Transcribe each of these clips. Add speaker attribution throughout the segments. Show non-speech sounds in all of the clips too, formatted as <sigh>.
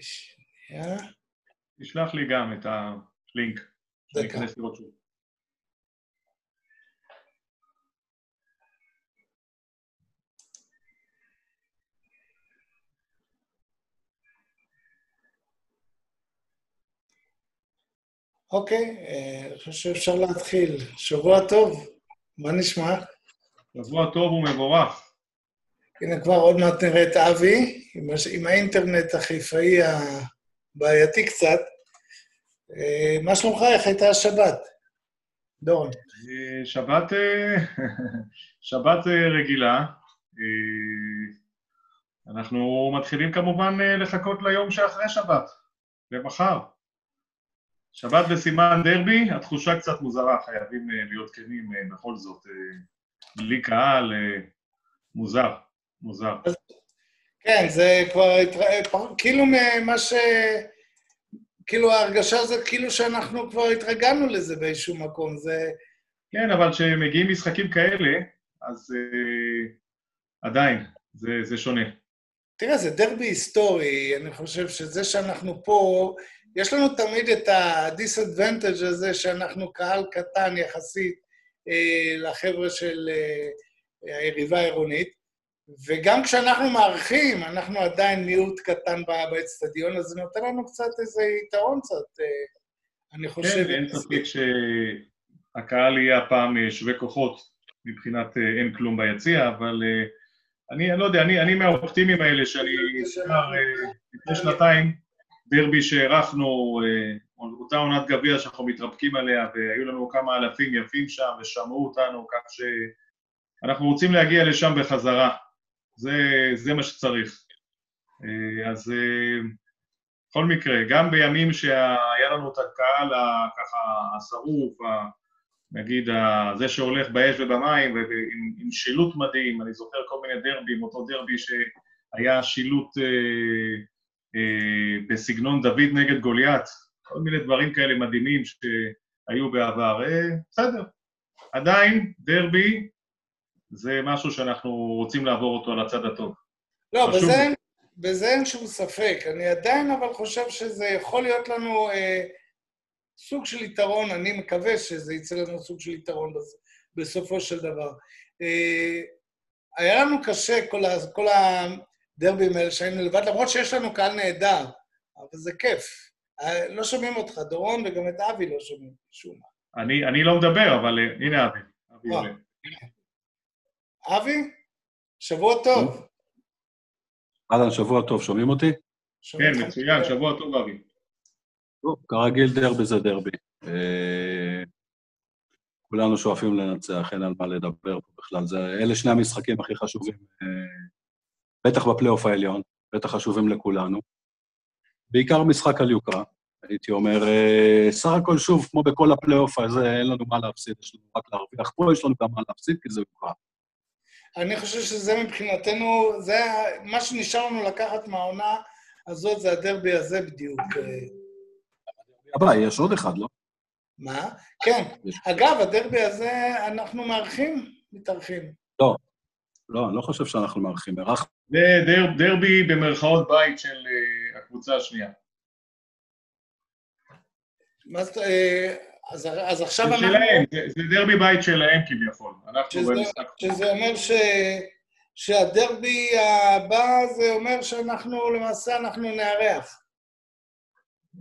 Speaker 1: שנייה.
Speaker 2: תשלח לי גם את הלינק.
Speaker 1: דקה. אוקיי, אה, אני חושב שאפשר להתחיל. שבוע טוב, מה נשמע?
Speaker 2: שבוע טוב ומבורך.
Speaker 1: הנה כבר עוד מעט נראה את אבי, עם, הש... עם האינטרנט החיפאי הבעייתי קצת. אה, מה שלומך? איך הייתה השבת? דורון.
Speaker 2: אה, שבת, אה, <laughs> שבת רגילה. אנחנו מתחילים כמובן לחכות ליום שאחרי שבת, למחר. שבת בסימן דרבי, התחושה קצת מוזרה, חייבים להיות כנים בכל זאת. בלי קהל, מוזר, מוזר.
Speaker 1: כן, זה כבר... כאילו מה ש... כאילו ההרגשה זה כאילו שאנחנו כבר התרגלנו לזה באיזשהו מקום. זה...
Speaker 2: כן, אבל כשמגיעים משחקים כאלה, אז אה, עדיין, זה, זה שונה.
Speaker 1: תראה, זה דרבי היסטורי, אני חושב שזה שאנחנו פה, יש לנו תמיד את ה-disadvantage הזה שאנחנו קהל קטן יחסית אה, לחבר'ה של אה, היריבה העירונית, וגם כשאנחנו מארחים, אנחנו עדיין מיעוט קטן באצטדיון, אז זה נותן לנו קצת איזה יתרון קצת, אה, אני חושב.
Speaker 2: כן, אין ספק שהקהל יהיה הפעם אה, שווה כוחות מבחינת אה, אין כלום ביציע, אבל אני לא יודע, אני, אני מהאופטימיים האלה שאני נזכר לפני שנתיים, דרבי שהערכנו, אותה עונת גביע שאנחנו מתרפקים עליה, והיו לנו כמה אלפים יפים שם ושמעו אותנו, כך שאנחנו רוצים להגיע לשם בחזרה. זה, זה מה שצריך. אה, אז אה, בכל מקרה, גם בימים שהיה לנו את הקהל ה- ככה השרוף, נגיד זה שהולך באש ובמים, ועם עם שילוט מדהים, אני זוכר כל מיני דרבים, אותו דרבי שהיה שילוט אה, אה, בסגנון דוד נגד גוליית, כל מיני דברים כאלה מדהימים שהיו בעבר. אה, בסדר, עדיין דרבי זה משהו שאנחנו רוצים לעבור אותו על הצד הטוב.
Speaker 1: לא,
Speaker 2: חשוב.
Speaker 1: בזה, בזה אין שום ספק. אני עדיין אבל חושב שזה יכול להיות לנו אה, סוג של יתרון, אני מקווה שזה יצא לנו סוג של יתרון בס- בסופו של דבר. אה, היה לנו קשה כל, ה, כל הדרבים האלה שהיינו לבד, למרות שיש לנו קהל נהדר, אבל זה כיף. אה, לא שומעים אותך, דורון, וגם את אבי לא שומעים, משום מה.
Speaker 2: אני, אני לא מדבר, אבל אה, הנה אבי. אבי. עולה.
Speaker 1: אבי, שבוע טוב.
Speaker 3: אהלן, שבוע טוב, שומעים אותי?
Speaker 2: כן, מצוין. שבוע טוב אבי.
Speaker 3: טוב, כרגיל דרבי זה דרבי. אה, כולנו שואפים לנצח, אין על מה לדבר פה בכלל. זה, אלה שני המשחקים הכי חשובים, אה, בטח בפלייאוף העליון, בטח חשובים לכולנו. בעיקר משחק על יוקרה, הייתי אומר, אה, סך הכל, שוב, כמו בכל הפלייאוף הזה, אין לנו מה להפסיד, יש לנו רק להרוויח. פה יש לנו גם מה להפסיד, כי זה יוקרה.
Speaker 1: אני חושב שזה מבחינתנו, זה מה שנשאר לנו לקחת מהעונה הזאת, זה הדרבי הזה בדיוק.
Speaker 3: הבא, יש עוד אחד, לא?
Speaker 1: מה? כן.
Speaker 3: יש-
Speaker 1: אגב, הדרבי הזה, אנחנו מארחים? מתארחים.
Speaker 3: לא, אני לא חושב שאנחנו מארחים. אירחנו
Speaker 2: זה דר, דרבי במרכאות בית של uh, הקבוצה השנייה.
Speaker 1: מה זאת... אה, אז, אז עכשיו
Speaker 2: זה
Speaker 1: אנחנו...
Speaker 2: שלהם, זה, זה דרבי בית שלהם כביכול. אנחנו
Speaker 1: שזה,
Speaker 2: במשחק.
Speaker 1: שזה אומר ש, שהדרבי הבא, זה אומר שאנחנו, למעשה, אנחנו נארח.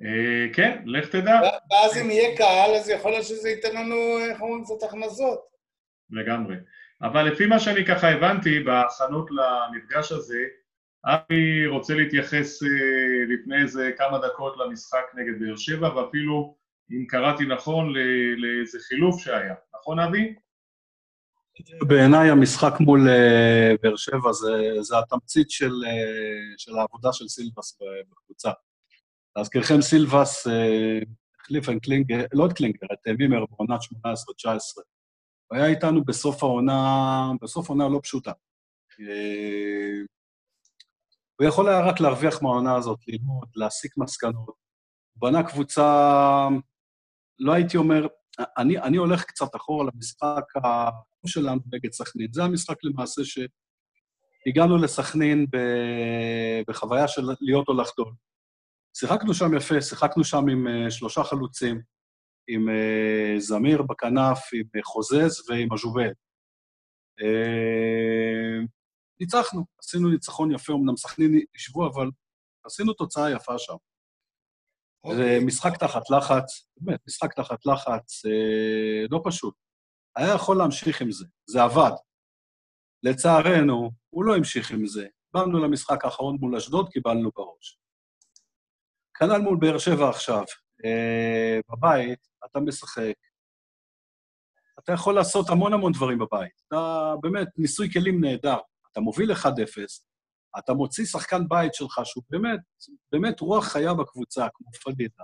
Speaker 2: אה, כן, לך תדע,
Speaker 1: ואז אם יהיה קהל, אז יכול להיות שזה ייתן לנו, איך אומרים, קצת הכנסות.
Speaker 2: לגמרי. אבל לפי מה שאני ככה הבנתי בהכנות למפגש הזה, אבי רוצה להתייחס אה, לפני איזה כמה דקות למשחק נגד באר שבע, ואפילו, אם קראתי נכון, לאיזה חילוף שהיה. נכון, אבי?
Speaker 3: בעיניי המשחק מול אה, באר שבע זה, זה התמצית של, אה, של העבודה של סילבס בקבוצה. להזכירכם, סילבס אה, החליף את קלינגר, לא את קלינגר, את מימר בעונת 18-19. הוא היה איתנו בסוף העונה, בסוף העונה לא פשוטה. הוא יכול היה רק להרוויח מהעונה הזאת, ללמוד, להסיק מסקנות. הוא בנה קבוצה, לא הייתי אומר, אני, אני הולך קצת אחורה למשחק. שלנו נגד סכנין. זה המשחק למעשה ש... הגענו לסכנין ב- בחוויה של להיות או לחדול. שיחקנו שם יפה, שיחקנו שם עם אה, שלושה חלוצים, עם אה, זמיר בכנף, עם אה, חוזז ועם אז'ובל. אה, ניצחנו, עשינו ניצחון יפה, אמנם סכנין ישבו, אבל עשינו תוצאה יפה שם. זה
Speaker 1: אוקיי.
Speaker 3: משחק תחת לחץ, באמת, משחק תחת לחץ, אה, לא פשוט. היה יכול להמשיך עם זה, זה עבד. לצערנו, הוא לא המשיך עם זה. באנו למשחק האחרון מול אשדוד, קיבלנו בראש. כנ"ל מול באר שבע עכשיו. אה, בבית, אתה משחק, אתה יכול לעשות המון המון דברים בבית. אתה באמת, ניסוי כלים נהדר. אתה מוביל 1-0, אתה מוציא שחקן בית שלך, שהוא באמת, באמת רוח חיה בקבוצה, כמו פדידה.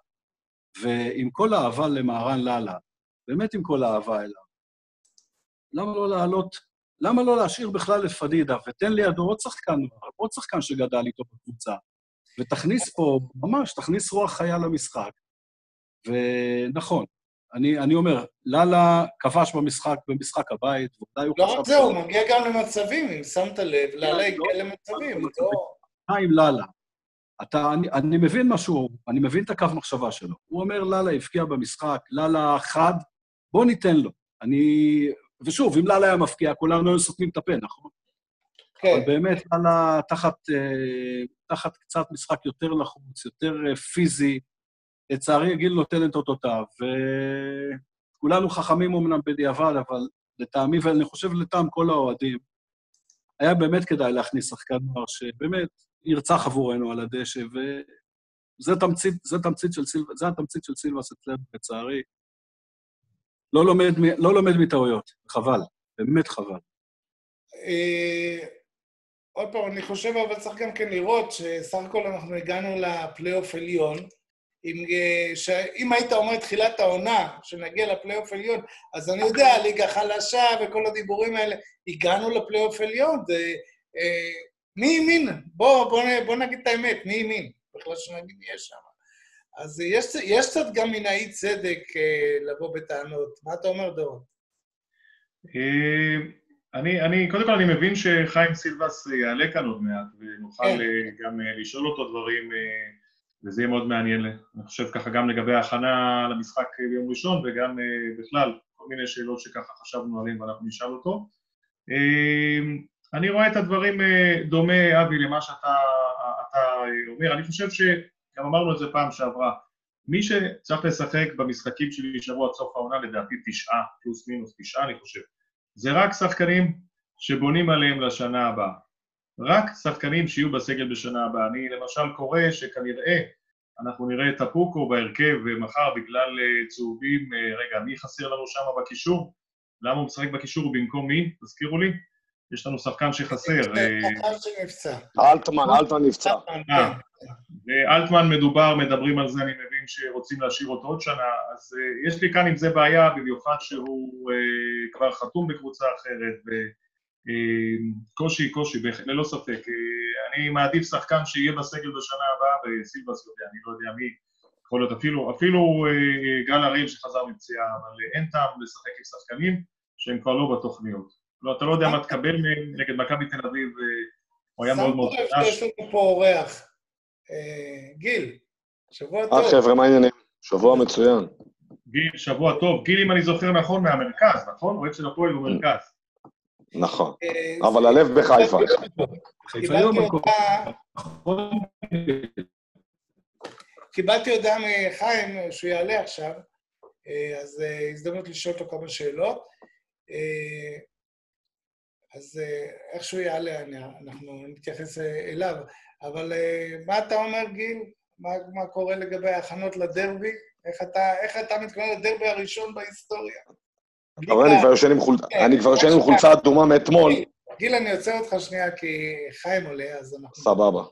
Speaker 3: ועם כל האהבה למהרן לאללה, באמת עם כל האהבה אליו, למה לא לעלות, למה לא להשאיר בכלל את פדידה, ותן לידו עוד שחקן, עוד שחקן שגדל איתו בקבוצה, ותכניס פה, ממש, תכניס רוח חיה למשחק. ונכון, אני, אני אומר, לאללה כבש במשחק, במשחק הבית, ואולי הוא
Speaker 1: לא. רק זה, הוא מגיע גם למצבים, אם שמת לב, לאללה הגיע למצבים, לא...
Speaker 3: מה עם לאללה? אתה, אני, אני מבין משהו, אני מבין את הקו מחשבה שלו. הוא אומר, לאללה הבקיע במשחק, לאללה חד, בוא ניתן לו. אני... ושוב, אם לאללה היה מפקיע, כולנו היו סותמים את הפה, נכון?
Speaker 1: כן,
Speaker 3: אבל באמת, לאללה תחת, אה, תחת קצת משחק יותר לחוץ, יותר אה, פיזי, לצערי הגיל נותן את אותותיו, וכולנו חכמים אמנם בדיעבד, אבל לטעמי, ואני חושב לטעם כל האוהדים, היה באמת כדאי להכניס שחקן נוער שבאמת ירצח עבורנו על הדשא, וזה תמצית, זה תמצית של סילבס, זה התמצית של סילבס אצלנו, לצערי. לא לומד, לא לומד מטעויות, חבל, באמת חבל.
Speaker 1: אה, עוד פעם, אני חושב, אבל צריך גם כן לראות שסך הכל אנחנו הגענו לפלייאוף עליון. אם, אה, שאם היית אומר תחילת העונה, שנגיע לפלייאוף עליון, אז אני יודע, ליגה חלשה וכל הדיבורים האלה, הגענו לפלייאוף עליון, זה... אה, מי האמין? בוא, בוא, בוא נגיד את האמת, מי האמין? בכלל שנגיד מי יש שם. אז יש, יש קצת גם מן האי צדק אה, לבוא בטענות. מה אתה אומר, דורון?
Speaker 2: אה, אני, אני, קודם כל אני מבין שחיים סילבס יעלה כאן עוד מעט, ונוכל
Speaker 1: כן.
Speaker 2: אה, גם לשאול אותו דברים, וזה יהיה מאוד מעניין. אני חושב ככה גם לגבי ההכנה למשחק ביום ראשון, וגם אה, בכלל, כל מיני שאלות שככה חשבנו עליהן ואנחנו נשאל אותו. אה, אני רואה את הדברים אה, דומה, אבי, למה שאתה אתה, אומר. אני חושב שגם אמרנו את זה פעם שעברה, מי שצריך לשחק במשחקים שנשארו עד סוף העונה, לדעתי תשעה, פלוס מינוס תשעה, אני חושב. זה רק שחקנים שבונים עליהם לשנה הבאה. רק שחקנים שיהיו בסגל בשנה הבאה. אני למשל קורא שכנראה אנחנו נראה את הפוקו בהרכב מחר בגלל אה, צהובים, אה, רגע, מי חסר לנו שם בקישור? למה הוא משחק בקישור במקום מי? תזכירו לי. יש לנו שחקן שחסר. אה.
Speaker 4: אלטמן, אלטמן נפצע.
Speaker 2: אה, ואלטמן מדובר, מדברים על זה, אני מבין שרוצים להשאיר אותו עוד שנה, אז יש לי כאן עם זה בעיה, במיוחד שהוא כבר חתום בקבוצה אחרת, uh, קושי, בהח- ללא ספק. Uh, אני מעדיף שחקן שיהיה בסגל בשנה הבאה, וסילבס יודע, אני לא יודע מי, יכול להיות אפילו, אפילו uh, גל הראל שחזר מפציעה, אבל אין טעם לשחק עם שחקנים שהם כבר לא בתוכניות. לא, אתה לא יודע מה תקבל מהם נגד מכבי תל אביב, הוא היה מאוד מאוד חדש.
Speaker 1: שיש לנו פה אורח. אה, גיל, שבוע
Speaker 4: אה,
Speaker 1: טוב.
Speaker 4: חבר'ה, מה העניינים? שבוע מצוין.
Speaker 2: גיל, שבוע טוב. גיל, אם אני זוכר נכון, מהמרכז, נכון? אוהד של הפועל הוא מרכז.
Speaker 4: נכון.
Speaker 1: אה,
Speaker 4: אבל הלב בחיפה.
Speaker 3: חיפה במקום.
Speaker 1: הודעה-
Speaker 3: נכון?
Speaker 1: קיבלתי הודעה מחיים שהוא יעלה עכשיו, אה, אז אה, הזדמנות לשאול אותו כמה שאלות. אז איך שהוא יעלה, אני- אנחנו נתייחס אליו. אבל מה אתה אומר, גיל? מה, מה קורה לגבי ההכנות לדרבי? איך אתה, איך אתה מתכונן לדרבי הראשון בהיסטוריה?
Speaker 4: אבל אני כבר ישן עם חולצה, אני כבר ישן עם חולצה אדומה מאתמול.
Speaker 1: גיל, אני עוצר אותך שנייה, כי חיים עולה, אז אנחנו...
Speaker 4: סבבה.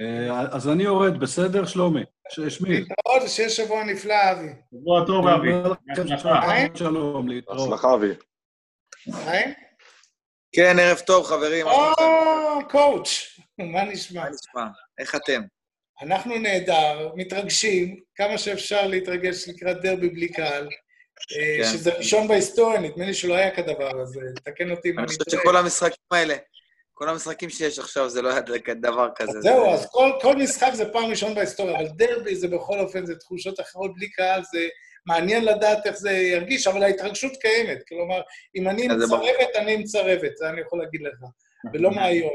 Speaker 3: אה, אז אני יורד, בסדר, שלומי? שמי.
Speaker 1: להתראות, ושיהיה שבוע נפלא, אבי.
Speaker 2: שבוע טוב, אבי.
Speaker 3: שלום, להתראות.
Speaker 4: בהצלחה, אבי.
Speaker 1: חיים?
Speaker 5: כן, ערב טוב, חברים.
Speaker 1: או, קואוץ', <laughs> מה נשמע?
Speaker 5: מה נשמע? איך אתם?
Speaker 1: אנחנו נהדר, מתרגשים, כמה שאפשר להתרגש לקראת דרבי בלי קהל. אה,
Speaker 5: כן.
Speaker 1: שזה ראשון בהיסטוריה, נדמה לי שלא היה כדבר הזה, תקן אותי אם
Speaker 5: אני
Speaker 1: אני
Speaker 5: חושב. שכל המשחקים האלה, כל המשחקים שיש עכשיו, זה לא היה דבר כזה.
Speaker 1: אז זהו,
Speaker 5: זה-
Speaker 1: אז כל, כל משחק זה פעם ראשון בהיסטוריה, אבל דרבי זה בכל אופן, זה תחושות אחרות בלי קהל, זה מעניין לדעת איך זה ירגיש, אבל ההתרגשות קיימת. כלומר, אם אני. מצרבת, אני מצרבת, זה אני יכול להגיד לך, ולא מהיום.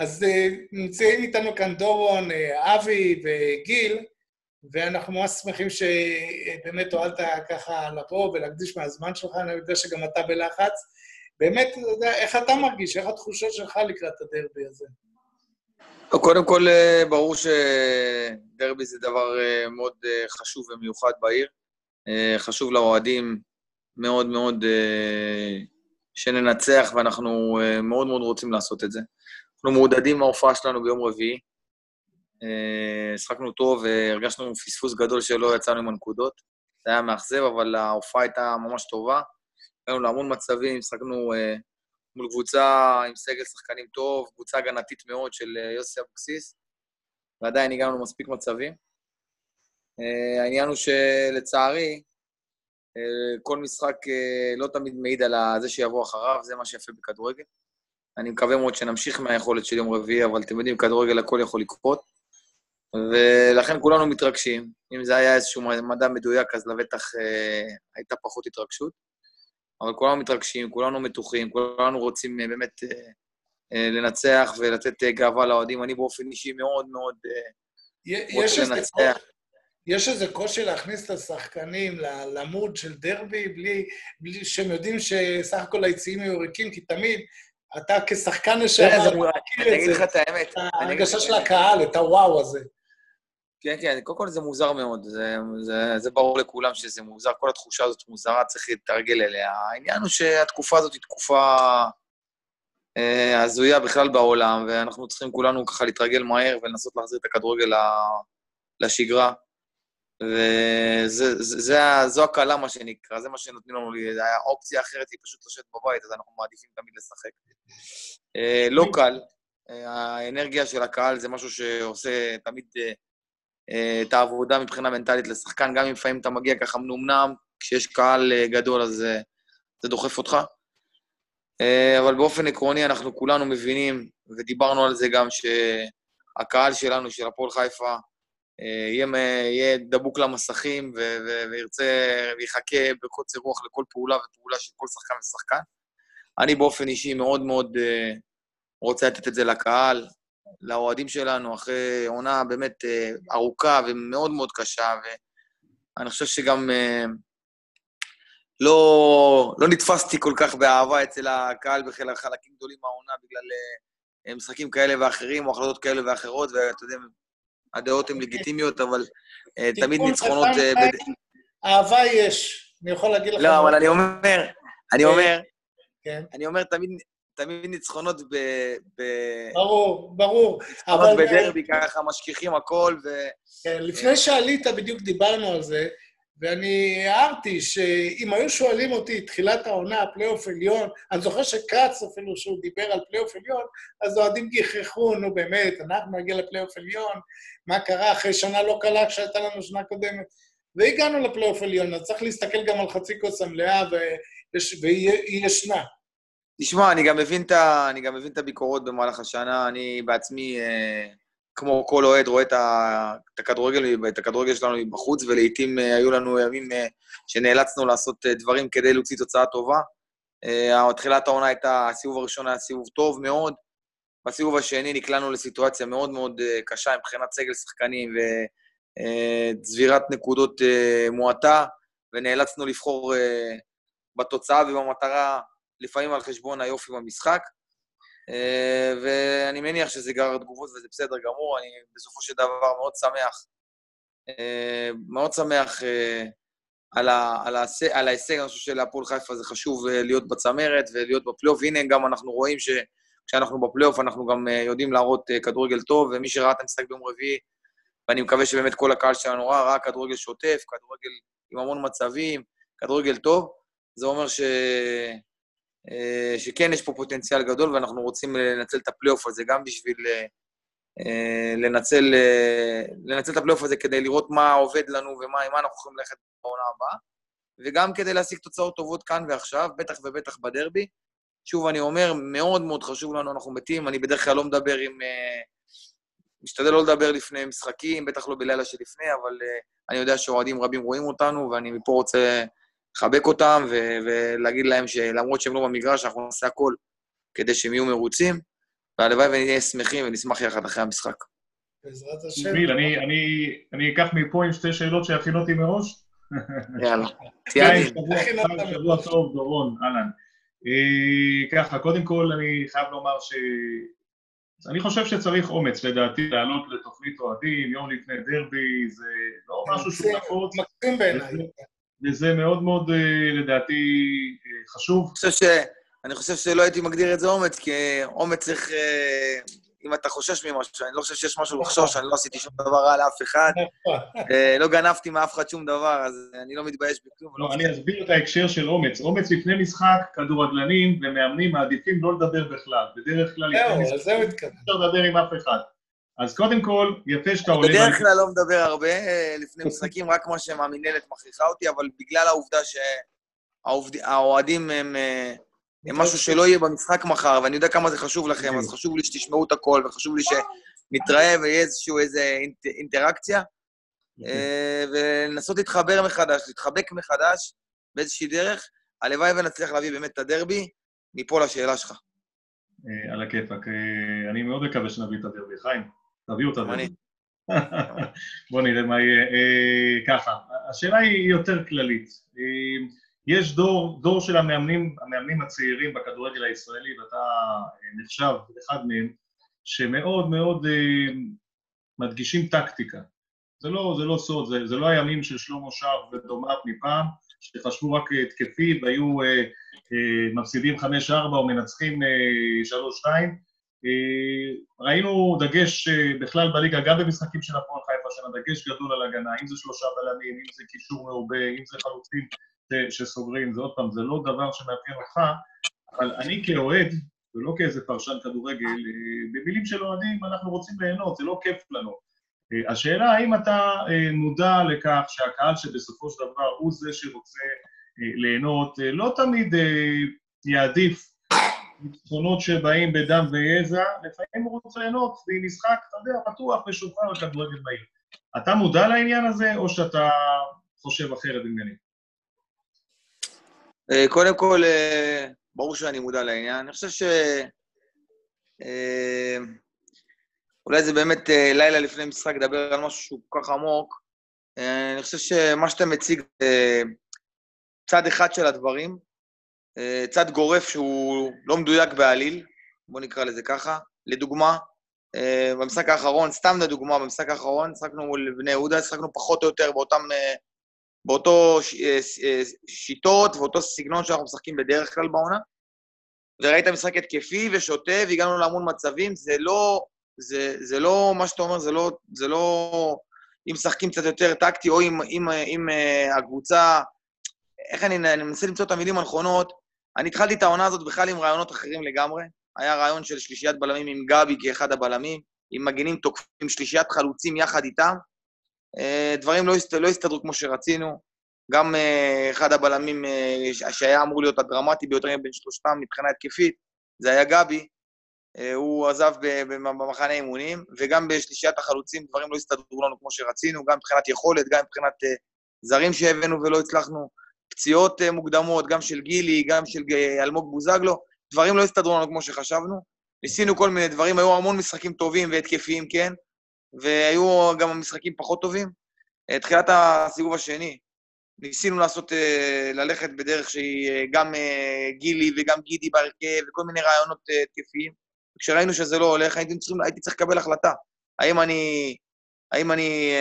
Speaker 1: אה, אז אה, נמצאים איתנו כאן דורון, אה, אבי וגיל, ואנחנו ממש שמחים שבאמת הואלת ככה לבוא ולהקדיש מהזמן שלך, אני יודע שגם אתה בלחץ. באמת, אתה יודע, איך אתה מרגיש? איך התחושות שלך לקראת הדרבי הזה?
Speaker 5: קודם כל, אה, ברור שדרבי זה דבר אה, מאוד אה, חשוב ומיוחד בעיר. אה, חשוב לאוהדים מאוד מאוד אה, שננצח, ואנחנו אה, מאוד מאוד רוצים לעשות את זה. אנחנו מעודדים מההופעה שלנו ביום רביעי. אה, שחקנו טוב והרגשנו פספוס גדול שלא יצאנו עם הנקודות. זה היה מאכזב, אבל ההופעה הייתה ממש טובה. הגענו להמון מצבים, שחקנו אה, מול קבוצה עם סגל שחקנים טוב, קבוצה הגנתית מאוד של אה, יוסי אבוקסיס, ועדיין הגענו למספיק מצבים. אה, העניין הוא שלצערי, אה, כל משחק אה, לא תמיד מעיד על זה שיבוא אחריו, זה מה שיפה בכדורגל. אני מקווה מאוד שנמשיך מהיכולת של יום רביעי, אבל אתם יודעים, כדורגל הכל יכול לקרות. ולכן כולנו מתרגשים. אם זה היה איזשהו מדע מדויק, אז לבטח אה, הייתה פחות התרגשות. אבל כולנו מתרגשים, כולנו מתוחים, כולנו רוצים אה, באמת אה, אה, לנצח ולתת אה, גאווה לאוהדים. אני באופן אישי מאוד מאוד אה, רוצה
Speaker 1: איזה
Speaker 5: לנצח.
Speaker 1: יש איזה קושי להכניס את השחקנים למוד של דרבי, בלי, בלי שהם יודעים שסך הכל היציעים יהיו ריקים, כי תמיד אתה כשחקן לשעבר, אתה. מכיר
Speaker 5: אני
Speaker 1: את
Speaker 5: אגיד לך
Speaker 1: זה,
Speaker 5: את האמת.
Speaker 1: את
Speaker 5: אני אגיד לך
Speaker 1: ההרגשה
Speaker 5: את
Speaker 1: של
Speaker 5: האמת.
Speaker 1: הקהל, את הוואו הזה.
Speaker 5: כן, כן, קודם כל זה מוזר מאוד, זה, זה, זה ברור לכולם שזה מוזר, כל התחושה הזאת מוזרה, צריך להתרגל אליה. העניין הוא שהתקופה הזאת היא תקופה אה, הזויה בכלל בעולם, ואנחנו צריכים כולנו ככה להתרגל מהר ולנסות להחזיר את הכדורגל לשגרה. וזו הקלה, מה שנקרא, זה מה שנותנים לנו. האופציה האחרת היא פשוט לשבת בבית, אז אנחנו מעדיפים תמיד לשחק. אה, לא קל, אה, האנרגיה של הקהל זה משהו שעושה תמיד אה, את העבודה מבחינה מנטלית לשחקן, גם אם לפעמים אתה מגיע ככה מנומנם, כשיש קהל גדול אז זה דוחף אותך. אבל באופן עקרוני אנחנו כולנו מבינים, ודיברנו על זה גם, שהקהל שלנו, של הפועל חיפה, מ- יהיה דבוק למסכים ו- ו- וירצה, ויחכה בקוצר רוח לכל פעולה ופעולה של כל שחקן ושחקן. אני באופן אישי מאוד מאוד אה, רוצה לתת את זה לקהל, לאוהדים שלנו, אחרי עונה באמת אה, ארוכה ומאוד מאוד קשה, ואני חושב שגם אה, לא, לא נתפסתי כל כך באהבה אצל הקהל בחלקים גדולים מהעונה בגלל אה, משחקים כאלה ואחרים, או החלטות כאלה ואחרות, ואתה יודע, הדעות הן לגיטימיות, אבל אה, תמיד ניצחונות... אה,
Speaker 1: אהבה יש, אני יכול להגיד לך.
Speaker 5: לא, אבל אני אומר, אני אומר,
Speaker 1: כן,
Speaker 5: אני אומר, תמיד, תמיד ניצחונות ב... ב-
Speaker 1: ברור, ברור.
Speaker 5: ניצחונות
Speaker 1: אבל-
Speaker 5: בדרבי, ככה משכיחים הכל, ו...
Speaker 1: כן, לפני שעלית בדיוק דיברנו על זה, ואני הערתי שאם היו שואלים אותי, תחילת העונה, פלייאוף עליון, אני זוכר שכץ אפילו, שהוא דיבר על פלייאוף עליון, אז אוהדים גיחכו, נו באמת, אנחנו נגיע לפלייאוף עליון, מה קרה אחרי שנה לא קלה כשהייתה לנו שנה קודמת? והגענו לפלייאוף עליון, אז צריך להסתכל גם על חצי כוס המלאה, והיא ישנה.
Speaker 5: תשמע. אני גם מבין את הביקורות במהלך השנה. אני בעצמי, אה, כמו כל אוהד, רואה את, ה... את, הכדורגל, את הכדורגל שלנו מבחוץ, ולעיתים אה, היו לנו ימים אה, שנאלצנו לעשות אה, דברים כדי להוציא תוצאה טובה. תחילת העונה הייתה, הסיבוב הראשון היה סיבוב טוב מאוד. בסיבוב השני נקלענו לסיטואציה מאוד מאוד קשה מבחינת סגל שחקנים וצבירת נקודות מועטה, ונאלצנו לבחור אה, בתוצאה ובמטרה לפעמים על חשבון היופי במשחק. אה, ואני מניח שזה גרר תגובות וזה בסדר גמור, אני בסופו של דבר מאוד שמח, אה, מאוד שמח אה, על, ה, על, ההישג, על ההישג, אני חושב שלהפועל חיפה זה חשוב להיות בצמרת ולהיות בפלייאוף. הנה גם אנחנו רואים שכשאנחנו בפלייאוף אנחנו גם יודעים להראות כדורגל טוב, ומי שראה את המשחק ביום רביעי, ואני מקווה שבאמת כל הקהל שלנו ראה, ראה כדורגל שוטף, כדורגל עם המון מצבים, כדורגל טוב, זה אומר ש... אה, שכן יש פה פוטנציאל גדול, ואנחנו רוצים לנצל את הפלייאוף הזה גם בשביל אה, אה, לנצל, אה, לנצל את הפלייאוף הזה כדי לראות מה עובד לנו ומה אנחנו יכולים ללכת בעונה הבאה, וגם כדי להשיג תוצאות טובות כאן ועכשיו, בטח ובטח בדרבי. שוב, אני אומר, מאוד מאוד חשוב לנו, אנחנו מתים, אני בדרך כלל לא מדבר עם... אה, משתדל לא לדבר לפני משחקים, בטח לא בלילה שלפני, אבל אני יודע שאוהדים רבים רואים אותנו, ואני מפה רוצה לחבק אותם ו- ולהגיד להם שלמרות שהם לא במגרש, אנחנו נעשה הכל כדי שהם יהיו מרוצים. והלוואי ונהיה שמחים ונשמח יחד אחרי המשחק.
Speaker 1: בעזרת השם.
Speaker 2: גיל, אני, אני, אני אקח מפה עם שתי שאלות שיכין אותי מראש.
Speaker 5: יאללה, <laughs>
Speaker 2: תהיה
Speaker 5: תיאדים.
Speaker 2: שבוע טוב, דורון, אהלן. אה, ככה, קודם כל אני חייב לומר ש... אני חושב שצריך אומץ, לדעתי, לעלות לתוכנית אוהדים, יום לפני דרבי, זה לא משהו שהוא נפוץ.
Speaker 1: מקסים בעיניי.
Speaker 2: וזה מאוד מאוד, אה, לדעתי, אה, חשוב.
Speaker 5: אני חושב ש... אני חושב שלא הייתי מגדיר את זה אומץ, כי אומץ צריך... אה, אם אתה חושש ממשהו, אני לא חושב שיש משהו לחשוש, אני לא עשיתי שום דבר רע לאף אחד, אה, לא גנבתי מאף אחד שום דבר, אז אני לא מתבייש בכלום.
Speaker 2: לא, אני אסביר את ההקשר של אומץ. אומץ לפני משחק, כדורגלנים ומאמנים מעדיפים לא לדבר בכלל. בדרך כלל
Speaker 1: לפני משחק, זהו, התקדם.
Speaker 2: אפשר לדבר עם אף אחד. אז קודם כל, יפה שאתה עולה...
Speaker 5: בדרך כלל לא מדבר הרבה אה, לפני משחקים, רק כמו שהמינהלת מכריחה אותי, אבל בגלל העובדה שהאוהדים הם... משהו שלא יהיה במשחק מחר, ואני יודע כמה זה חשוב לכם, אז חשוב לי שתשמעו את הכל, וחשוב לי שנתראה ויהיה איזשהו איזה אינטראקציה, אה, ולנסות להתחבר מחדש, להתחבק מחדש באיזושהי דרך. הלוואי ונצליח להביא באמת את הדרבי, מפה לשאלה שלך.
Speaker 2: אה, על הכיפאק. אה, אני מאוד מקווה שנביא את הדרבי. חיים, תביאו את הדרבי. בואו נראה מה יהיה. ככה, השאלה היא יותר כללית. יש דור, דור של המאמנים, המאמנים הצעירים בכדורגל הישראלי, ואתה אה, נחשב אחד מהם, שמאוד מאוד uh, מדגישים טקטיקה. זה לא, זה לא סוד, זה, זה לא הימים של שלמה שרף ודומיו מפעם, שחשבו רק התקפי והיו uh, uh, מפסידים 5-4 או מנצחים uh, 3-2. Uh, ראינו דגש uh, בכלל בליגה, גם במשחקים של הפועל חיפה, שם דגש גדול על הגנה, אם זה שלושה בלמים, אם זה קישור מעובה, אם זה חלוצים שסוגרים, זה עוד פעם, זה לא דבר שמאפיין אותך, אבל אני כאוהד, ולא כאיזה פרשן כדורגל, אה, במילים של אוהדים אנחנו רוצים ליהנות, זה לא כיף לנו. אה, השאלה האם אתה אה, מודע לכך שהקהל שבסופו של דבר הוא זה שרוצה ליהנות, לא תמיד יעדיף ניצחונות שבאים בדם ויזע, לפעמים הוא רוצה ליהנות ממשחק, אתה יודע, פתוח ושוחרר כדורגל מהיר. אתה מודע לעניין הזה, או שאתה חושב אחרת ממני?
Speaker 5: אה, קודם כל, אה, ברור שאני מודע לעניין. אני חושב ש... אה, אולי זה באמת לילה לפני משחק לדבר על משהו שהוא כל כך עמוק. אני חושב שמה שאתה מציג צד אחד של הדברים, צד גורף שהוא לא מדויק בעליל, בואו נקרא לזה ככה. לדוגמה, במשחק האחרון, סתם לדוגמה, במשחק האחרון, שחקנו מול בני יהודה, שחקנו פחות או יותר באותם באותו אה, אה, שיטות ואותו סגנון שאנחנו משחקים בדרך כלל בעונה. וראית משחק התקפי ושוטה, והגענו להמון מצבים, זה לא, זה, זה לא, מה שאתה אומר, זה לא, זה לא, אם משחקים קצת יותר טקטי, או אם, אם, אם הקבוצה, איך אני, אני מנסה למצוא את המילים הנכונות, אני התחלתי את העונה הזאת בכלל עם רעיונות אחרים לגמרי. היה רעיון של שלישיית בלמים עם גבי כאחד הבלמים, עם מגינים תוקפים, שלישיית חלוצים יחד איתם, אה, דברים לא, הסת, לא הסתדרו כמו שרצינו. גם אה, אחד הבלמים אה, שהיה אמור להיות הדרמטי ביותר בין שלושתם מבחינה התקפית, זה היה גבי, הוא עזב במחנה אימונים, וגם בשלישיית החלוצים דברים לא הסתדרו לנו כמו שרצינו, גם מבחינת יכולת, גם מבחינת זרים שהבאנו ולא הצלחנו, פציעות מוקדמות, גם של גילי, גם של אלמוג בוזגלו, דברים לא הסתדרו לנו כמו שחשבנו. ניסינו כל מיני דברים, היו המון משחקים טובים והתקפיים, כן, והיו גם משחקים פחות טובים. אה, תחילת הסיבוב השני, ניסינו לעשות, אה, ללכת בדרך שהיא אה, גם גילי וגם גידי בהרכב, וכל מיני רעיונות תקפיים. כשראינו שזה לא הולך, הייתי, צריכים, הייתי צריך לקבל החלטה. האם אני, האם אני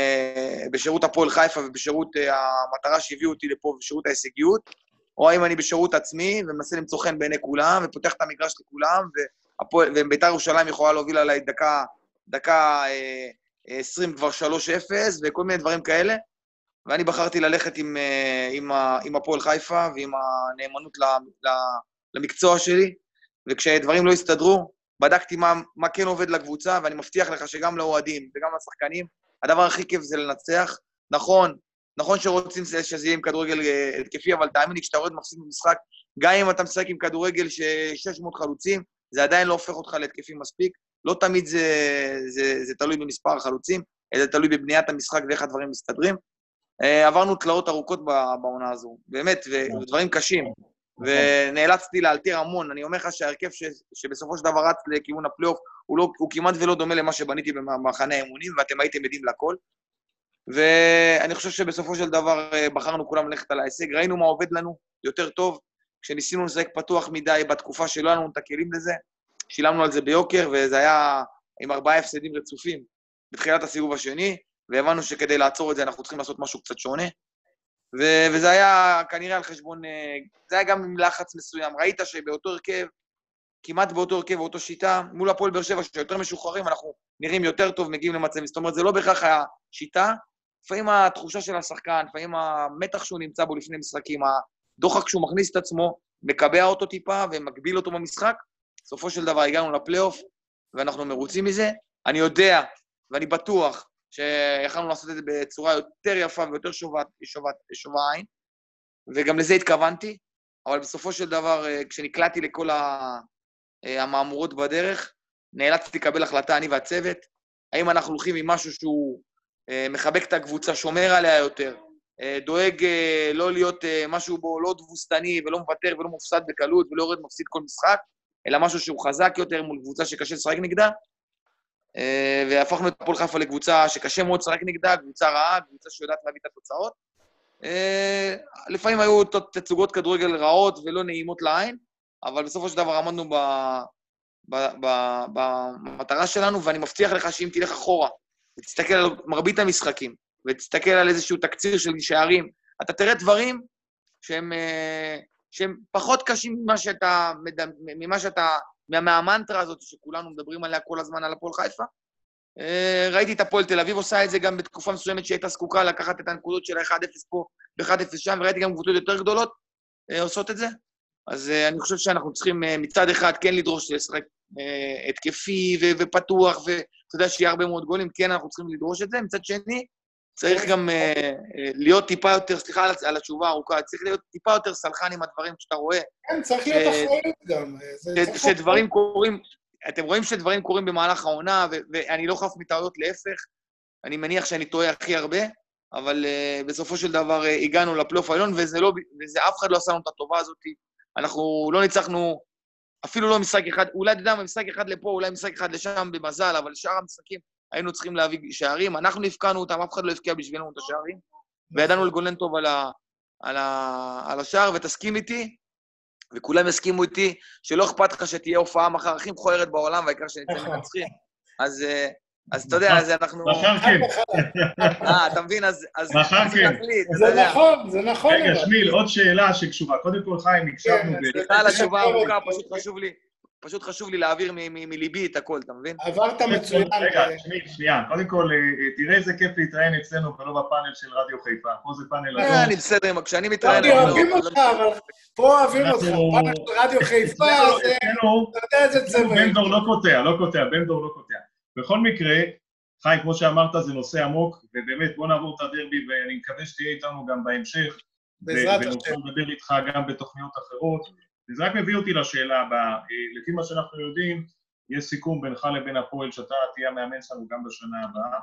Speaker 5: בשירות הפועל חיפה ובשירות המטרה שהביאו אותי לפה, בשירות ההישגיות, או האם אני בשירות עצמי ומנסה למצוא חן בעיני כולם, ופותח את המגרש לכולם, וביתר ירושלים יכולה להוביל עליי דקה, דקה 20 כבר 3-0 וכל מיני דברים כאלה. ואני בחרתי ללכת עם, אה, עם, עם הפועל חיפה ועם הנאמנות למקצוע שלי, וכשדברים לא הסתדרו, בדקתי מה, מה כן עובד לקבוצה, ואני מבטיח לך שגם לאוהדים וגם לשחקנים, הדבר הכי כיף זה לנצח. נכון, נכון שרוצים שזה יהיה עם כדורגל אה, התקפי, אבל תאמין לי, כשאתה יורד מפסיד במשחק, גם אם אתה משחק עם כדורגל ש 600 חלוצים, זה עדיין לא הופך אותך להתקפי מספיק. לא תמיד זה, זה, זה תלוי במספר החלוצים, אלא תלוי בבניית המשחק ואיך הדברים מסתדרים. Uh, עברנו תלאות ארוכות בעונה הזו, באמת, ודברים קשים. ונאלצתי לאלתר המון. אני אומר לך שההרכב ש, שבסופו של דבר רץ לכיוון הפלייאוף, הוא, לא, הוא כמעט ולא דומה למה שבניתי במחנה האמונים, ואתם הייתם עדים לכל. ואני חושב שבסופו של דבר אה, בחרנו כולם ללכת על ההישג. ראינו מה עובד לנו יותר טוב, כשניסינו לשחק פתוח מדי בתקופה שלא היה לנו את הכלים לזה, שילמנו על זה ביוקר, וזה היה עם ארבעה הפסדים רצופים בתחילת הסיבוב השני, והבנו שכדי לעצור את זה אנחנו צריכים לעשות משהו קצת שונה. ו- וזה היה כנראה על חשבון... אה, זה היה גם עם לחץ מסוים. ראית שבאותו הרכב, כמעט באותו הרכב, באותו שיטה, מול הפועל באר שבע, שיותר משוחררים, אנחנו נראים יותר טוב, מגיעים למצבים. זאת אומרת, זה לא בהכרח השיטה, לפעמים התחושה של השחקן, לפעמים המתח שהוא נמצא בו לפני משחקים, הדוחק שהוא מכניס את עצמו, מקבע אותו טיפה ומגביל אותו במשחק. בסופו של דבר הגענו לפלייאוף, ואנחנו מרוצים מזה. אני יודע, ואני בטוח, שיכולנו לעשות את זה בצורה יותר יפה ויותר שובה, שובה, שובה עין, וגם לזה התכוונתי, אבל בסופו של דבר, אה, כשנקלעתי לכל אה, המהמורות בדרך, נאלצתי לקבל החלטה, אני והצוות, האם אנחנו הולכים עם משהו שהוא אה, מחבק את הקבוצה, שומר עליה יותר, דואג לא להיות משהו בו לא תבוסתני ולא מוותר ולא מופסד בקלות ולא יורד מפסיד כל משחק, אלא משהו שהוא חזק יותר מול קבוצה שקשה לשחק נגדה, והפכנו את הפועל חיפה לקבוצה שקשה מאוד לשחק נגדה, קבוצה רעה, קבוצה שיודעת להביא את התוצאות. אה, לפעמים היו תצוגות כדורגל רעות ולא נעימות לעין, אבל בסופו של דבר עמדנו ב, ב, ב, במטרה שלנו, ואני מבטיח לך שאם תלך אחורה ותסתכל על מרבית המשחקים, ותסתכל על איזשהו תקציר של שערים, אתה תראה דברים שהם, אה, שהם פחות קשים ממה שאתה, ממה שאתה מהמנטרה הזאת שכולנו מדברים עליה כל הזמן, על הפועל חיפה. אה, ראיתי את הפועל תל אביב עושה את זה גם בתקופה מסוימת שהיא הייתה זקוקה לקחת את הנקודות של ה-1-0 פה ו-1-0 שם, וראיתי גם קבוצות יותר גדולות אה, עושות את זה. אז אה, אני חושב שאנחנו צריכים מצד אחד כן לדרוש לשחק התקפי ופתוח, ואתה יודע שיהיה הרבה מאוד גולים, כן, אנחנו צריכים לדרוש את זה. מצד שני, צריך גם uh, להיות טיפה יותר, סליחה על התשובה הארוכה, צריך להיות טיפה יותר סלחן עם הדברים שאתה רואה.
Speaker 1: כן, צריך להיות אחריות גם.
Speaker 5: שדברים קורים, אתם רואים שדברים קורים במהלך העונה, ואני לא חף מטעויות, להפך. אני מניח שאני טועה הכי הרבה, אבל uh, בסופו של דבר uh, הגענו לפלייאוף העליון, וזה לא, וזה אף אחד לא עשה לנו את הטובה הזאת. אנחנו לא ניצחנו אפילו לא משחק אחד, אולי אתה יודע מה, משחק אחד לפה, אולי משחק אחד לשם במזל, אבל שאר המשחקים היינו צריכים להביא שערים, אנחנו הבקענו אותם, אף אחד לא הבקיע בשבילנו את השערים, וידענו לגונן טוב על, ה, על, ה, על השער, ותסכים איתי, וכולם יסכימו איתי, שלא אכפת לך שתהיה הופעה מחר הכי מכוערת בעולם, והעיקר שנצא. <laughs> מנצחים. אז, אה, אז אתה יודע, אז אנחנו...
Speaker 2: מחר כן. <laughs>
Speaker 5: אה, אתה מבין? אז...
Speaker 2: מחר כן.
Speaker 1: זה נכון, זה נכון.
Speaker 2: רגע, שמיל, עוד שאלה שקשורה. קודם כל, חיים, הקשבנו
Speaker 5: ב... סליחה על התשובה הארוכה, פשוט חשוב לי. פשוט חשוב לי להעביר מליבי את הכל, אתה מבין?
Speaker 1: עברת מצוין.
Speaker 2: רגע, שנייה, קודם כל, אה, אה, תראה איזה כיף להתראיין אצלנו ולא בפאנל של רדיו חיפה. פה זה פאנל...
Speaker 5: אה, אני בסדר, כשאני מתראיין...
Speaker 1: רדיו אוהבים אותך, אבל פה אוהבים אותך. פאנל של רדיו חיפה, זה... אתה יודע איזה צבע.
Speaker 2: בן דור לא קוטע, לא קוטע, בן דור לא קוטע. בכל מקרה, חיים, כמו שאמרת, זה נושא עמוק, ובאמת, בוא נעבור את הדרבי, ואני מקווה שתהיה איתנו גם בהמשך. בעזרת השם. ונוכל לדבר איתך גם בתוכניות אחרות. וזה רק מביא אותי לשאלה הבאה. אה, לפי מה שאנחנו יודעים, יש סיכום בינך לבין הפועל שאתה תהיה המאמן שלנו גם בשנה הבאה.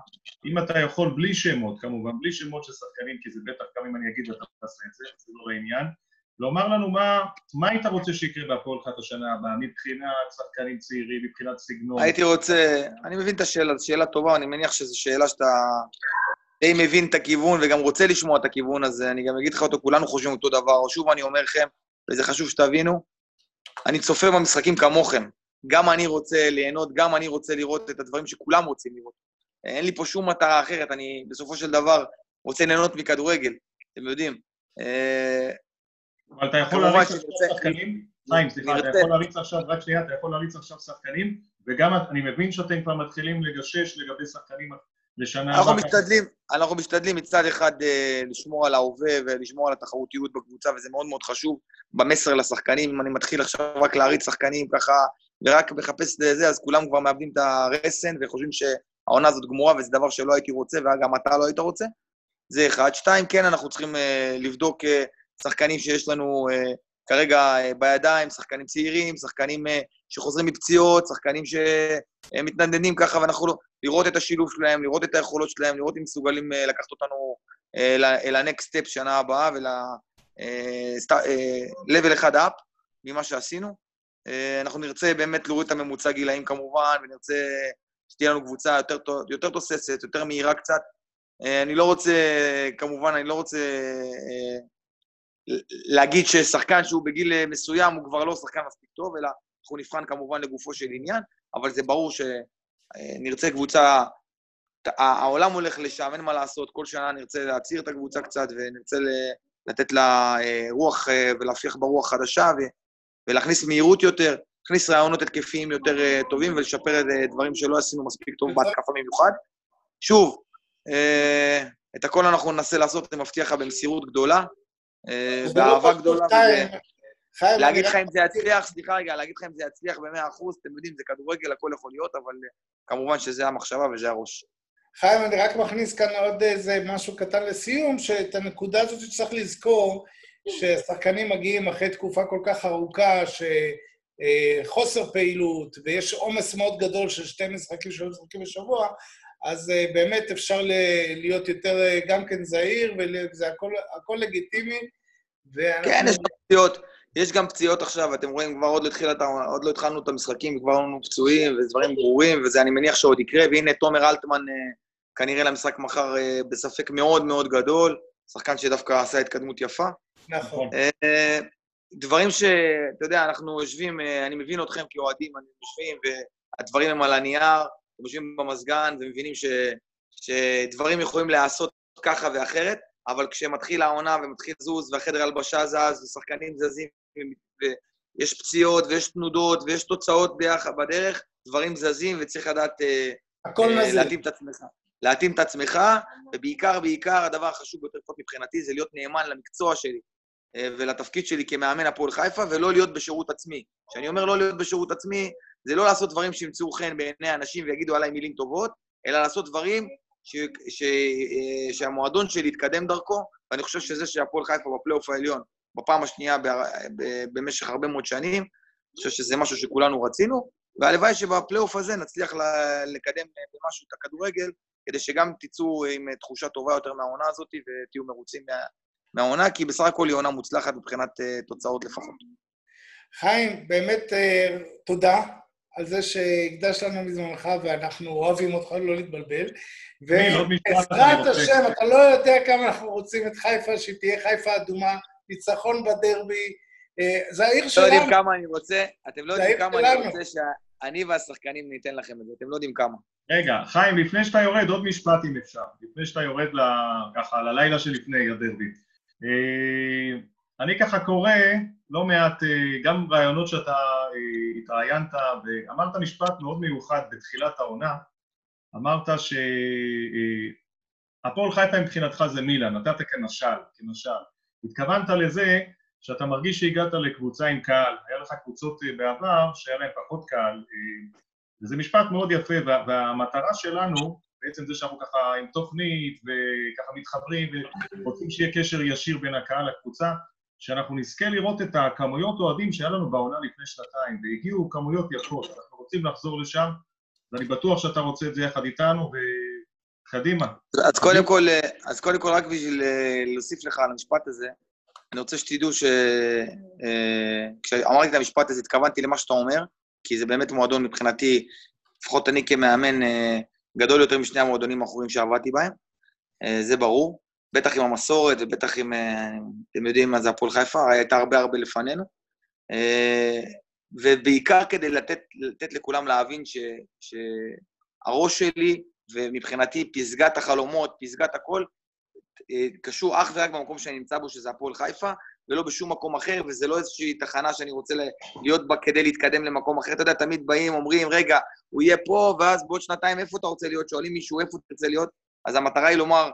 Speaker 2: אם אתה יכול, בלי שמות, כמובן, בלי שמות של שחקנים, כי זה בטח גם אם אני אגיד אתה תעשה את זה, זה לא לעניין, לומר לנו מה, מה היית רוצה שיקרה בהפועל את השנה הבאה, מבחינת שחקנים צעירים, מבחינת סגנון.
Speaker 5: הייתי רוצה, אני מבין את השאלה, זו שאלה טובה, אני מניח שזו שאלה שאתה די מבין את הכיוון וגם רוצה לשמוע את הכיוון הזה, אני גם אגיד לך אותו, כולנו חושבים אותו דבר, שוב אני אומר לכם, וזה חשוב שתבינו, אני צופה במשחקים כמוכם. גם אני רוצה ליהנות, גם אני רוצה לראות את הדברים שכולם רוצים לראות. אין לי פה שום מטרה אחרת, אני בסופו של דבר רוצה ליהנות מכדורגל, אתם יודעים.
Speaker 2: אבל אתה יכול להריץ עכשיו שחקנים? חיים, סליחה, אתה יכול להריץ עכשיו, רק שנייה, אתה יכול להריץ עכשיו שחקנים, וגם אני מבין שאתם כבר מתחילים לגשש לגבי שחקנים לשנה.
Speaker 5: אנחנו משתדלים, אנחנו משתדלים מצד אחד אה, לשמור על ההווה ולשמור על התחרותיות בקבוצה, וזה מאוד מאוד חשוב במסר לשחקנים. אם אני מתחיל עכשיו רק להריץ שחקנים ככה ורק מחפש את זה, אז כולם כבר מאבדים את הרסן וחושבים שהעונה הזאת גמורה וזה דבר שלא הייתי רוצה וגם אתה לא היית רוצה. זה אחד. שתיים, כן, אנחנו צריכים uh, לבדוק uh, שחקנים שיש לנו uh, כרגע uh, בידיים, שחקנים צעירים, שחקנים uh, שחוזרים מפציעות, שחקנים שמתנדנדים ככה, ואנחנו לא... לראות את השילוב שלהם, לראות את היכולות שלהם, לראות אם מסוגלים לקחת אותנו אל ה-next step שנה הבאה ול-level אחד up ממה שעשינו. אנחנו נרצה באמת להוריד את הממוצע גילאים כמובן, ונרצה שתהיה לנו קבוצה יותר, יותר תוססת, יותר מהירה קצת, אה, אני לא רוצה, כמובן, אני לא רוצה אה, להגיד ששחקן שהוא בגיל אה, מסוים הוא כבר לא שחקן מספיק טוב, אלא אנחנו נבחן כמובן לגופו של עניין, אבל זה ברור שנרצה קבוצה, העולם הולך לשם, אין מה לעשות, כל שנה נרצה להצעיר את הקבוצה קצת ונרצה לתת לה רוח ולהפיח בה רוח חדשה ולהכניס מהירות יותר, להכניס רעיונות התקפיים יותר טובים ולשפר דברים שלא עשינו מספיק טוב בהתקפה במיוחד. שוב, אה, את הכל אנחנו ננסה לעשות, אני מבטיח לך, במסירות גדולה, אה, באהבה גדולה. להגיד לך אם זה יצליח, סליחה רגע, להגיד לך אם זה יצליח ב-100%, אתם יודעים, זה כדורגל, הכל יכול להיות, אבל אה, כמובן שזה המחשבה וזה הראש.
Speaker 1: חיים, אני רק מכניס כאן עוד איזה משהו קטן לסיום, שאת הנקודה הזאת שצריך לזכור, ששחקנים מגיעים אחרי תקופה כל כך ארוכה, שחוסר פעילות, ויש עומס מאוד גדול של שתי משחקים, שלוש משחקים בשבוע, אז uh, באמת אפשר להיות יותר uh, גם כן זהיר, וזה הכל, הכל לגיטימי.
Speaker 5: ואנחנו... כן, יש גם פציעות. יש גם פציעות עכשיו, אתם רואים, כבר עוד לא, התחיל, עוד לא התחלנו את המשחקים, כבר לנו פצועים ודברים ברורים, וזה אני מניח שעוד יקרה, והנה תומר אלטמן uh, כנראה למשחק מחר uh, בספק מאוד מאוד גדול, שחקן שדווקא עשה התקדמות יפה.
Speaker 1: נכון.
Speaker 5: Uh, דברים שאתה יודע, אנחנו יושבים, אני מבין אתכם כאוהדים, אני יושבים, והדברים הם על הנייר, יושבים במזגן ומבינים ש, שדברים יכולים להיעשות ככה ואחרת, אבל כשמתחיל העונה ומתחיל זוז והחדר הלבשה זז ושחקנים זזים ויש פציעות ויש תנודות ויש תוצאות ביחד בדרך, דברים זזים וצריך לדעת
Speaker 1: הכל uh,
Speaker 5: להתאים את עצמך. להתאים את עצמך, ובעיקר, בעיקר, הדבר החשוב ביותר לפחות מבחינתי זה להיות נאמן למקצוע שלי uh, ולתפקיד שלי כמאמן הפועל חיפה, ולא להיות בשירות עצמי. כשאני אומר לא להיות בשירות עצמי, זה לא לעשות דברים שימצאו חן בעיני אנשים ויגידו עליי מילים טובות, אלא לעשות דברים ש, ש, אה, שהמועדון שלי יתקדם דרכו, ואני חושב שזה שהפועל חיפה בפלייאוף העליון, בפעם השנייה ב, ב, במשך הרבה מאוד שנים, אני חושב שזה משהו שכולנו רצינו, והלוואי שבפלייאוף הזה נצליח לקדם במשהו את הכדורגל, כדי שגם תצאו עם תחושה טובה יותר מהעונה הזאת ותהיו מרוצים מה, מהעונה, כי בסך הכל היא עונה מוצלחת מבחינת uh, תוצאות לפחות.
Speaker 1: חיים, באמת uh, תודה. על זה שהקדשת לנו מזמנך ואנחנו אוהבים אותך, לא להתבלבל. ובעזרת השם, אתה לא יודע כמה אנחנו רוצים את חיפה, שהיא תהיה חיפה אדומה, ניצחון בדרבי. אה, זה העיר שלנו.
Speaker 5: לא יודעים כמה אני רוצה, אתם לא יודעים כמה אני רוצה שאני והשחקנים ניתן לכם את זה, אתם לא יודעים כמה.
Speaker 2: רגע, חיים, לפני שאתה יורד, עוד משפט אם אפשר. לפני שאתה יורד ככה, ללילה שלפני הדרבי. אני ככה קורא לא מעט, אה, גם רעיונות שאתה אה, התראיינת, ואמרת משפט מאוד מיוחד בתחילת העונה, אמרת שהפועל אה, חיפה מבחינתך זה מילאן, נתת כמשל, כמשל. התכוונת לזה שאתה מרגיש שהגעת לקבוצה עם קהל, היה לך קבוצות בעבר שהיה להן פחות קהל, וזה משפט מאוד יפה, והמטרה שלנו, בעצם זה שאנחנו ככה עם תוכנית וככה מתחברים ורוצים שיהיה קשר ישיר בין הקהל לקבוצה, שאנחנו נזכה לראות את הכמויות אוהדים שהיה לנו בעונה לפני שנתיים, והגיעו כמויות יפות, אנחנו רוצים לחזור לשם, ואני בטוח שאתה רוצה את זה יחד איתנו, וקדימה.
Speaker 5: אז קודם כל, אז קודם כל, רק בשביל אה, להוסיף לך על המשפט הזה, אני רוצה שתדעו שכשאמרתי אה, את המשפט הזה, התכוונתי למה שאתה אומר, כי זה באמת מועדון מבחינתי, לפחות אני כמאמן, אה, גדול יותר משני המועדונים האחורים שעבדתי בהם, זה ברור. בטח עם המסורת ובטח עם, אה, אתם יודעים מה זה הפועל חיפה, הייתה הרבה הרבה לפנינו. אה, ובעיקר כדי לתת, לתת לכולם להבין ש, שהראש שלי, ומבחינתי פסגת החלומות, פסגת הכל, אה, קשור אך ורק במקום שאני נמצא בו, שזה הפועל חיפה, ולא בשום מקום אחר, וזה לא איזושהי תחנה שאני רוצה להיות בה כדי להתקדם למקום אחר. אתה יודע, תמיד באים, אומרים, רגע, הוא יהיה פה, ואז בעוד שנתיים איפה אתה רוצה להיות? שואלים מישהו איפה אתה רוצה להיות? אז המטרה היא לומר,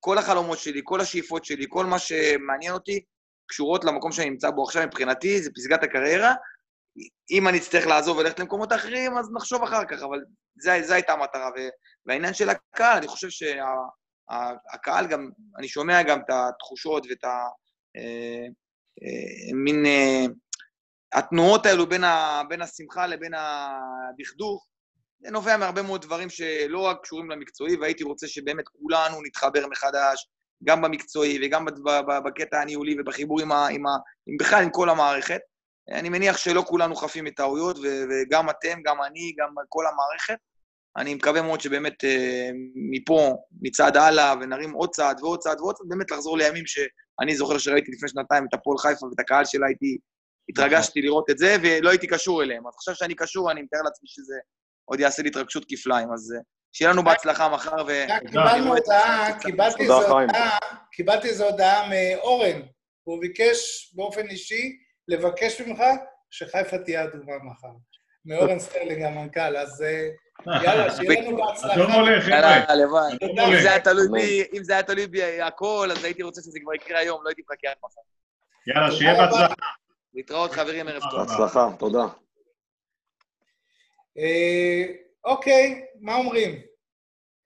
Speaker 5: כל החלומות שלי, כל השאיפות שלי, כל מה שמעניין אותי, קשורות למקום שאני נמצא בו עכשיו מבחינתי, זה פסגת הקריירה, אם אני אצטרך לעזוב וללכת למקומות אחרים, אז נחשוב אחר כך, אבל זו הייתה המטרה. והעניין של הקהל, אני חושב שהקהל גם, אני שומע גם את התחושות ואת ה... אה, אה, מין... אה, התנועות האלו בין, ה, בין השמחה לבין הדכדוך, זה נובע מהרבה מאוד דברים שלא רק קשורים למקצועי, והייתי רוצה שבאמת כולנו נתחבר מחדש, גם במקצועי וגם בקטע הניהולי ובחיבור עם, ה, עם, ה, עם בכלל עם כל המערכת. אני מניח שלא כולנו חפים מטעויות, וגם אתם, גם אני, גם כל המערכת. אני מקווה מאוד שבאמת אה, מפה נצעד הלאה ונרים עוד צעד ועוד צעד ועוד צעד, באמת לחזור לימים שאני זוכר שראיתי לפני שנתיים את הפועל חיפה ואת הקהל שלה, הייתי, התרגשתי לראות את זה, ולא הייתי קשור אליהם. אז עכשיו שאני קשור, אני מתאר לעצמי שזה עוד יעשה לי התרגשות כפליים, אז אה, שיהיה לנו בהצלחה מחר ו...
Speaker 1: קיבלנו הודעה, קיבלתי איזו הודעה מאורן, והוא ביקש באופן אישי לבקש ממך שחיפה תהיה אדומה מחר. מאורן סטרלינג המנכ"ל, אז אה, יאללה, <laughs> שיהיה לנו בהצלחה.
Speaker 2: אדום הולך, חבר'ה.
Speaker 5: אם זה היה תלוי בי הכל, אז הייתי רוצה שזה כבר יקרה היום, לא הייתי מחכה עד מחר.
Speaker 2: יאללה, שיהיה בהצלחה.
Speaker 5: להתראות, חברים, ערב טוב.
Speaker 4: בהצלחה, תודה.
Speaker 1: אה, אוקיי, מה אומרים?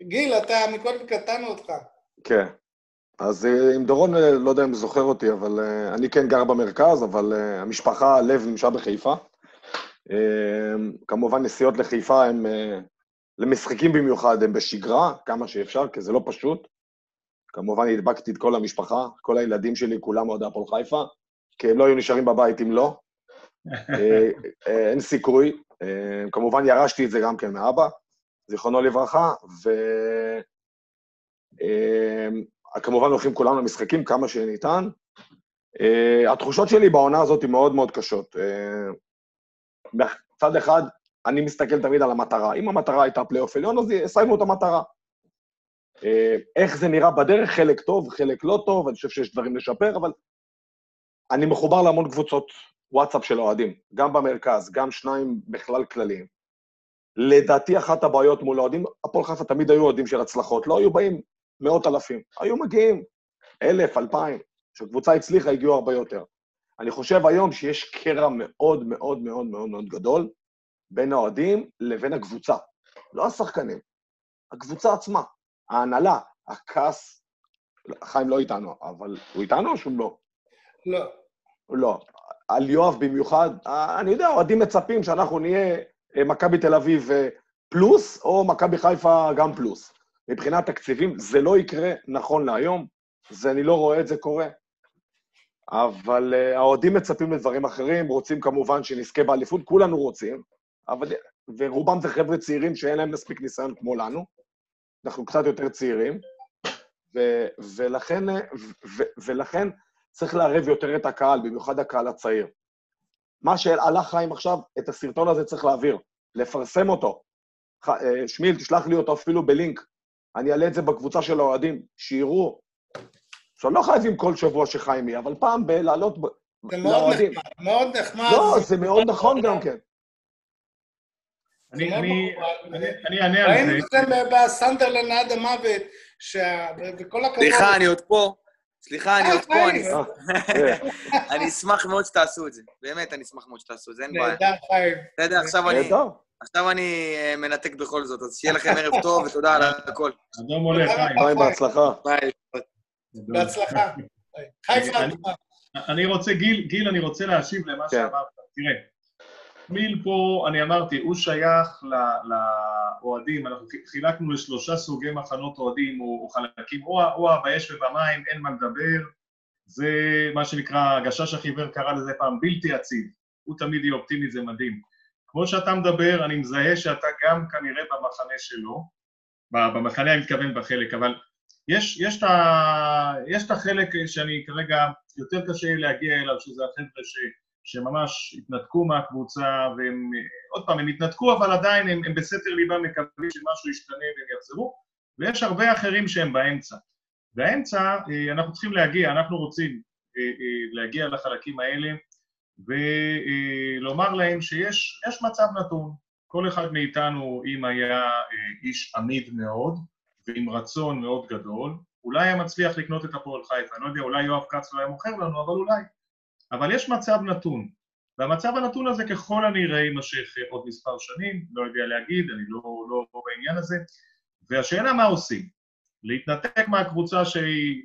Speaker 1: גיל, אתה מקודם קטענו אותך.
Speaker 4: כן. אז אה, עם דורון, אה, לא יודע אם זוכר אותי, אבל אני כן גר במרכז, אבל המשפחה, לב נמשל בחיפה. כמובן, נסיעות לחיפה הם, למשחקים במיוחד, הם בשגרה, כמה שאפשר, כי זה לא פשוט. כמובן, הדבקתי את כל המשפחה, כל הילדים שלי, כולם אוהדי הפועל חיפה, כי הם לא היו נשארים בבית אם לא. אין סיכוי. אה, כמובן ירשתי את זה גם כן מאבא, זיכרונו לברכה, וכמובן אה, הולכים כולם למשחקים כמה שניתן. אה, התחושות שלי בעונה הזאת הן מאוד מאוד קשות. מצד אחד, אני מסתכל תמיד על המטרה. אם המטרה הייתה פלייאוף עליון, אז סיימו את המטרה. איך זה נראה בדרך, חלק טוב, חלק לא טוב, אני חושב שיש דברים לשפר, אבל אני מחובר להמון קבוצות וואטסאפ של אוהדים, גם במרכז, גם שניים בכלל כלליים. לדעתי אחת הבעיות מול אוהדים, הפועל חיפה תמיד היו אוהדים של הצלחות, לא היו באים מאות אלפים, היו מגיעים אלף, אלפיים. כשקבוצה הצליחה הגיעו הרבה יותר. אני חושב היום שיש קרע מאוד מאוד מאוד מאוד מאוד גדול בין האוהדים לבין הקבוצה. לא השחקנים, הקבוצה עצמה, ההנהלה, הכעס, חיים לא איתנו, אבל הוא איתנו או שהוא לא?
Speaker 1: לא.
Speaker 4: לא. על יואב במיוחד, אה, אני יודע, אוהדים מצפים שאנחנו נהיה אה, מכבי תל אביב אה, פלוס, או מכבי חיפה גם פלוס. מבחינת תקציבים, זה לא יקרה נכון להיום, זה, אני לא רואה את זה קורה. אבל האוהדים מצפים לדברים אחרים, רוצים כמובן שנזכה באליפות, כולנו רוצים, אבל, ורובם זה חבר'ה צעירים שאין להם מספיק ניסיון כמו לנו, אנחנו קצת יותר צעירים, ו, ולכן, ו, ו, ולכן צריך לערב יותר את הקהל, במיוחד הקהל הצעיר. מה שהלך חיים עכשיו, את הסרטון הזה צריך להעביר, לפרסם אותו. אה, שמיל, תשלח לי אותו אפילו בלינק. אני אעלה את זה בקבוצה של האוהדים, שיראו. עכשיו, לא חייבים כל שבוע שחיים יהיה, אבל פעם בלעלות
Speaker 1: לאוהדים. זה מאוד נחמד, מאוד נחמד.
Speaker 4: לא, זה מאוד נכון גם כן.
Speaker 2: אני אענה על זה.
Speaker 1: ראינו את זה בסנדרלנד עד המוות, וכל הכבוד...
Speaker 5: סליחה, אני עוד פה. סליחה, אני עוד פה, אני אשמח מאוד שתעשו את זה. באמת, אני אשמח מאוד שתעשו את זה, אין בעיה.
Speaker 1: נהדר, חיים.
Speaker 5: בסדר, עכשיו אני... עכשיו אני אה, מנתק בכל זאת, אז שיהיה לכם ערב טוב ותודה על הכל.
Speaker 2: אדום הולך, חיים.
Speaker 4: ביי, בהצלחה.
Speaker 5: ביי.
Speaker 1: בהצלחה. חיפה.
Speaker 2: אני רוצה, גיל, אני רוצה להשיב למה כן. שאמרת. תראה, מיל פה, אני אמרתי, הוא שייך לאוהדים, אנחנו חילקנו לשלושה סוגי מחנות אוהדים או, או חלקים, או, או ובמים, אין מה לדבר, זה מה שנקרא, הגשש החיוור קרא לזה פעם בלתי יציב, הוא תמיד יהיה אופטימי, זה מדהים. כמו שאתה מדבר, אני מזהה שאתה גם כנראה במחנה שלו, במחנה אני מתכוון בחלק, אבל יש, יש, את יש את החלק שאני כרגע יותר קשה להגיע אליו, שזה החבר'ה ש... שממש התנתקו מהקבוצה, והם, עוד פעם, הם התנתקו, אבל עדיין הם, הם בסתר ליבם מקווים שמשהו ישתנה והם יחזרו, ויש הרבה אחרים שהם באמצע. באמצע אה, אנחנו צריכים להגיע, אנחנו רוצים אה, אה, להגיע לחלקים האלה ולומר להם שיש מצב נתון. כל אחד מאיתנו, אם היה איש עמיד מאוד ועם רצון מאוד גדול, אולי היה מצליח לקנות את הפועל חיפה. אני לא יודע, אולי יואב כץ לא היה מוכר לנו, אבל אולי. אבל יש מצב נתון. והמצב הנתון הזה ככל הנראה יימשך עוד מספר שנים, לא יודע להגיד, אני לא, לא, לא בעניין הזה. והשאלה מה עושים? להתנתק מהקבוצה שהיא,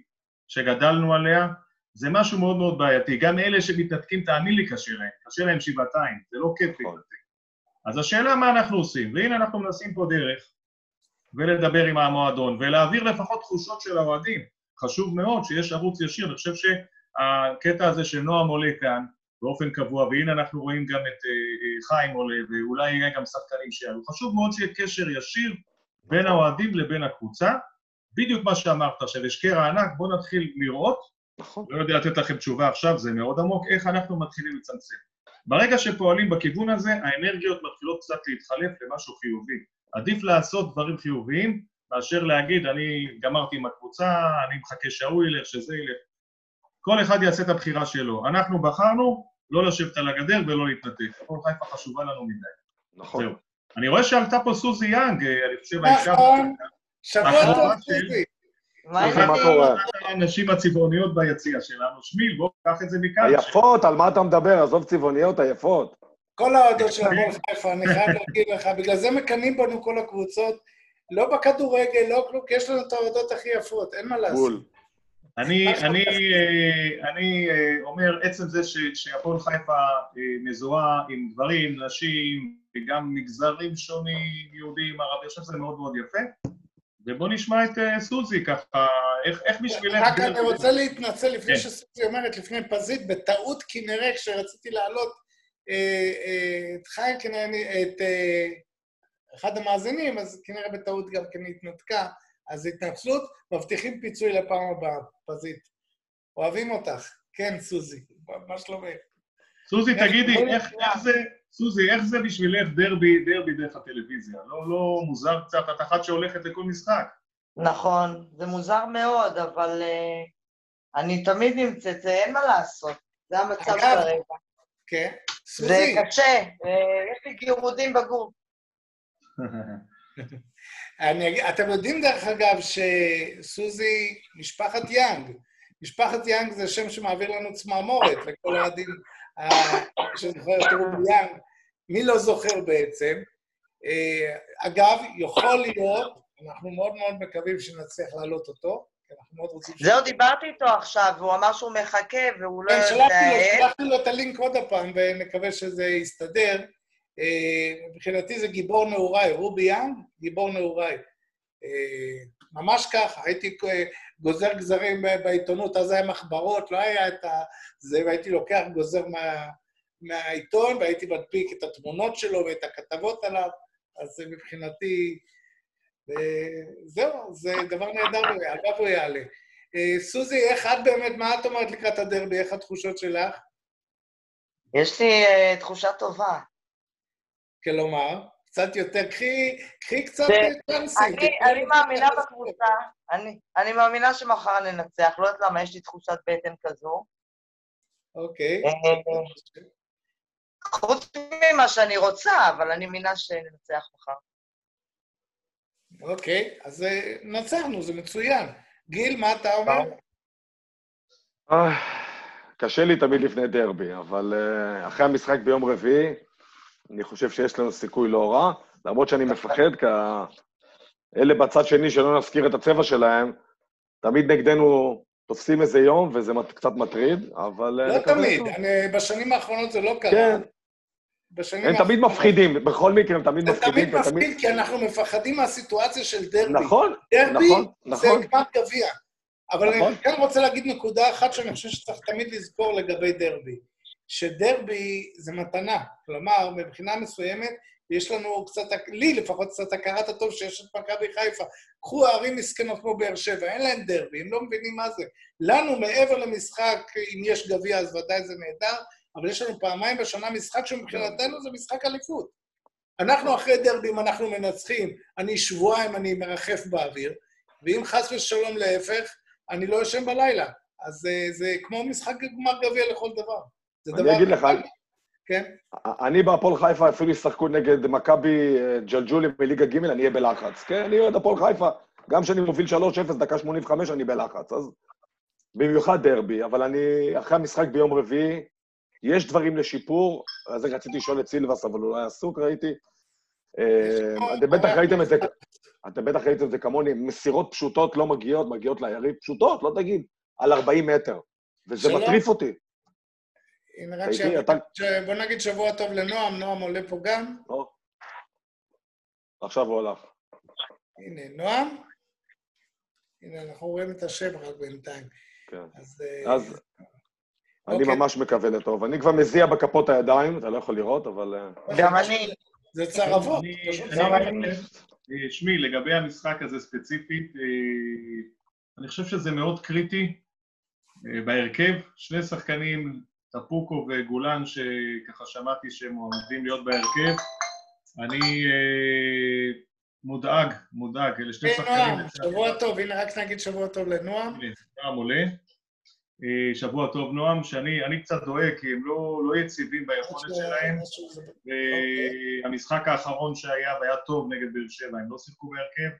Speaker 2: שגדלנו עליה, זה משהו מאוד מאוד בעייתי. גם אלה שמתנתקים, תאמין לי, קשה להם. קשה להם שבעתיים, זה לא כיף
Speaker 4: נכון.
Speaker 2: להתנתק. אז השאלה מה אנחנו עושים, והנה אנחנו מנסים פה דרך, ולדבר עם המועדון, ולהעביר לפחות תחושות של האוהדים. חשוב מאוד שיש ערוץ ישיר, אני חושב שהקטע הזה שנועם עולה כאן באופן קבוע, והנה אנחנו רואים גם את אה, אה, חיים עולה, ואולי יהיה גם שחקנים שיעלו. חשוב מאוד שיהיה קשר ישיר בין האוהדים לבין הקבוצה. בדיוק מה שאמרת, של יש קרע ענק, בואו נתחיל לראות,
Speaker 4: נכון.
Speaker 2: לא יודע לתת לכם תשובה עכשיו, זה מאוד עמוק, איך אנחנו מתחילים לצמצם. ברגע שפועלים בכיוון הזה, האנרגיות מתחילות קצת להתחלף למשהו חיובי. עדיף לעשות דברים חיוביים, מאשר להגיד, אני גמרתי עם הקבוצה, אני מחכה שההוא ילך, שזה ילך. כל אחד יעשה את הבחירה שלו. אנחנו בחרנו לא לשבת על הגדר ולא להתנתק. הפועל חיפה חשובה לנו מדי.
Speaker 4: נכון.
Speaker 2: זהו. אני רואה שעלתה פה סוזי יאנג, אה, אני חושב, האישה...
Speaker 1: נכון. שבוע
Speaker 2: נכון,
Speaker 1: טוב. סוזי.
Speaker 6: מה?
Speaker 4: קורה?
Speaker 2: הנשים הצבעוניות ביציע שלנו. שמיל, בוא, קח את זה מכאן.
Speaker 4: היפות, על מה אתה מדבר? עזוב צבעוניות, היפות.
Speaker 1: כל האוהדות של הפועל חיפה, אני חייב להגיד לך, בגלל זה מקנאים בנו כל הקבוצות, לא בכדורגל, לא כלום, כי יש לנו את האוהדות הכי יפות, אין מה לעשות.
Speaker 2: אני, אני, אה, אני אה, אומר, עצם זה שהפועל חיפה אה, מזוהה עם גברים, נשים, וגם מגזרים שונים, יהודים, ערבים, אני חושב שזה מאוד מאוד יפה. ובוא נשמע את סוזי ככה, איך, איך בשבילך...
Speaker 1: רק אני רוצה להתנצל לפני
Speaker 2: כן.
Speaker 1: שסוזי אומרת, לפני פזית, בטעות כנראה כשרציתי להעלות אה, אה, את חיים, כנראה, אני- את אה, אחד המאזינים, אז כנראה בטעות גם כן התנתקה, אז התנצלות, מבטיחים פיצוי לפעם הבאה, פזית. אוהבים אותך. כן, סוזי, מה שלומך?
Speaker 2: סוזי,
Speaker 1: איך-
Speaker 2: תגידי, איך,
Speaker 1: נשמע.
Speaker 2: איך זה, סוזי, איך זה בשבילך דרבי, דרבי דרך הטלוויזיה? לא, לא מוזר קצת, את אחת שהולכת לכל משחק.
Speaker 6: נכון, זה מוזר מאוד, אבל אה, אני תמיד נמצאת, זה אין מה לעשות. זה המצב
Speaker 1: אגב,
Speaker 6: כרגע.
Speaker 1: כן.
Speaker 6: זה
Speaker 1: סוזי,
Speaker 6: קשה, אה, יש לי גירודים בגוף. <laughs>
Speaker 1: אני, אתם יודעים דרך אגב שסוזי, משפחת יאנג, משפחת יאנג זה שם שמעביר לנו צמרמורת לכל האוהדים ה- שזוכר את רובי יאנג. מי לא זוכר בעצם? אה, אגב, יכול להיות, אנחנו מאוד מאוד מקווים שנצליח להעלות אותו, כי אנחנו מאוד רוצים...
Speaker 6: זהו, דיברתי איתו עכשיו, והוא אמר שהוא מחכה והוא לא
Speaker 1: כן,
Speaker 6: יודע איך.
Speaker 1: שלחתי לו את הלינק עוד הפעם, ונקווה שזה יסתדר. אה, מבחינתי זה גיבור נעוריי, רובי יאנג, גיבור נעוריי. אה, ממש ככה, הייתי אה, גוזר גזרים בעיתונות, אז היה מחברות, לא היה את ה... זה, והייתי לוקח גוזר מה, מהעיתון, והייתי מדביק את התמונות שלו ואת הכתבות עליו, אז זה מבחינתי... זהו, זה דבר נהדר, אגב הוא יעלה. סוזי, איך את באמת, מה את אומרת לקראת הדרבי? איך התחושות שלך?
Speaker 6: יש לי תחושה טובה.
Speaker 1: כלומר, קצת יותר, קחי, קחי קצת צ'אנסים.
Speaker 6: אני, אני מאמינה בקבוצה, אני, אני מאמינה שמחר ננצח, לא יודעת למה, יש לי תחושת בטן כזו.
Speaker 1: אוקיי.
Speaker 6: אה, חוץ ממה שאני רוצה, אבל אני מאמינה שננצח מחר.
Speaker 1: אוקיי, אז אה, נצחנו, זה מצוין. גיל, מה אתה אומר?
Speaker 4: אה, קשה לי תמיד לפני דרבי, אבל אחרי המשחק ביום רביעי, אני חושב שיש לנו סיכוי לא רע, למרות שאני מפחד, כי אלה בצד שני, שלא נזכיר את הצבע שלהם, תמיד נגדנו תופסים איזה יום, וזה קצת מטריד, אבל... אה,
Speaker 1: לא תמיד. אני- בשנים האחרונות זה לא קרה.
Speaker 4: כן.
Speaker 1: בשנים
Speaker 4: הם תמיד
Speaker 1: האחרונות-
Speaker 4: מפחידים, בכל מקרה הם תמיד
Speaker 1: זה
Speaker 4: מפחידים.
Speaker 1: תמיד
Speaker 4: ותמיד-
Speaker 1: מפחיד, כי אנחנו מפחדים מהסיטואציה של דרבי.
Speaker 4: נכון,
Speaker 1: דרבי
Speaker 4: נכון,
Speaker 1: זה
Speaker 4: נכון.
Speaker 1: גמר גביע. אבל
Speaker 4: נכון.
Speaker 1: אני כן רוצה להגיד נקודה אחת שאני חושב שצריך תמיד לזכור לגבי דרבי. שדרבי זה מתנה. כלומר, מבחינה מסוימת, יש לנו קצת, לי לפחות קצת הכרת הטוב שיש את מכבי חיפה. קחו ערים מסכנות כמו באר שבע, אין להם דרבי, הם לא מבינים מה זה. לנו, מעבר למשחק, אם יש גביע אז ודאי זה נהדר, אבל יש לנו פעמיים בשנה משחק שמבחינתנו זה משחק אליפות. אנחנו אחרי דרבים, אנחנו מנצחים, אני שבועיים, אני מרחף באוויר, ואם חס ושלום להפך, אני לא ישן בלילה. אז זה, זה כמו משחק גמר גביע לכל דבר. זה
Speaker 4: אני
Speaker 1: דבר...
Speaker 4: אגיד לך,
Speaker 1: כן,
Speaker 4: אני בהפועל חיפה, אפילו ישחקו נגד מכבי אה, ג'לג'וליה בליגה ג', אני אהיה בלחץ. כן, אני אוהד הפועל חיפה. גם כשאני מוביל 3-0, דקה 85, אני בלחץ. אז במיוחד דרבי, אבל אני, אחרי המשחק ביום רביעי, יש דברים לשיפור, אז רציתי לשאול את סילבס, אבל הוא לא היה עסוק, ראיתי. אה, אתם בטח ראיתם את זה, אתם בטח ראיתם את זה כמוני, מסירות פשוטות לא מגיעות, מגיעות ליריב, פשוטות, לא תגיד, על 40 מטר. וזה. מטריף אותי.
Speaker 1: הנה, רק שבוע-
Speaker 4: אתה-
Speaker 1: ש- בוא נגיד שבוע טוב לנועם, נועם עולה פה גם.
Speaker 4: לא? עכשיו הוא הלך.
Speaker 1: הנה, נועם. הנה, אנחנו רואים את השם רק בינתיים.
Speaker 4: כן.
Speaker 1: אז... אה,
Speaker 4: אז אני
Speaker 1: אוקיי.
Speaker 4: ממש מקווה לטוב. אני כבר מזיע בכפות הידיים, אתה לא יכול לראות, אבל... אה,
Speaker 6: גם אני.
Speaker 1: זה צר אבות.
Speaker 2: אה, שמי, לגבי המשחק הזה ספציפית, אה, אני חושב שזה מאוד קריטי אה, בהרכב. שני שחקנים, טפוקו וגולן, שככה שמעתי שהם עומדים להיות בהרכב. אני אה, מודאג, מודאג, אלה שני
Speaker 1: כן,
Speaker 2: שחקנים...
Speaker 1: נועם, שבוע טוב. הנה, רק נגיד שבוע טוב לנועם.
Speaker 2: הנה, נועם עולה. אה, שבוע טוב, נועם, שאני אני קצת דואג, כי הם לא, לא יציבים ביכולת שלהם.
Speaker 1: משהו זה-
Speaker 2: והמשחק האחרון שהיה והיה טוב נגד באר שבע, הם לא שיחקו בהרכב.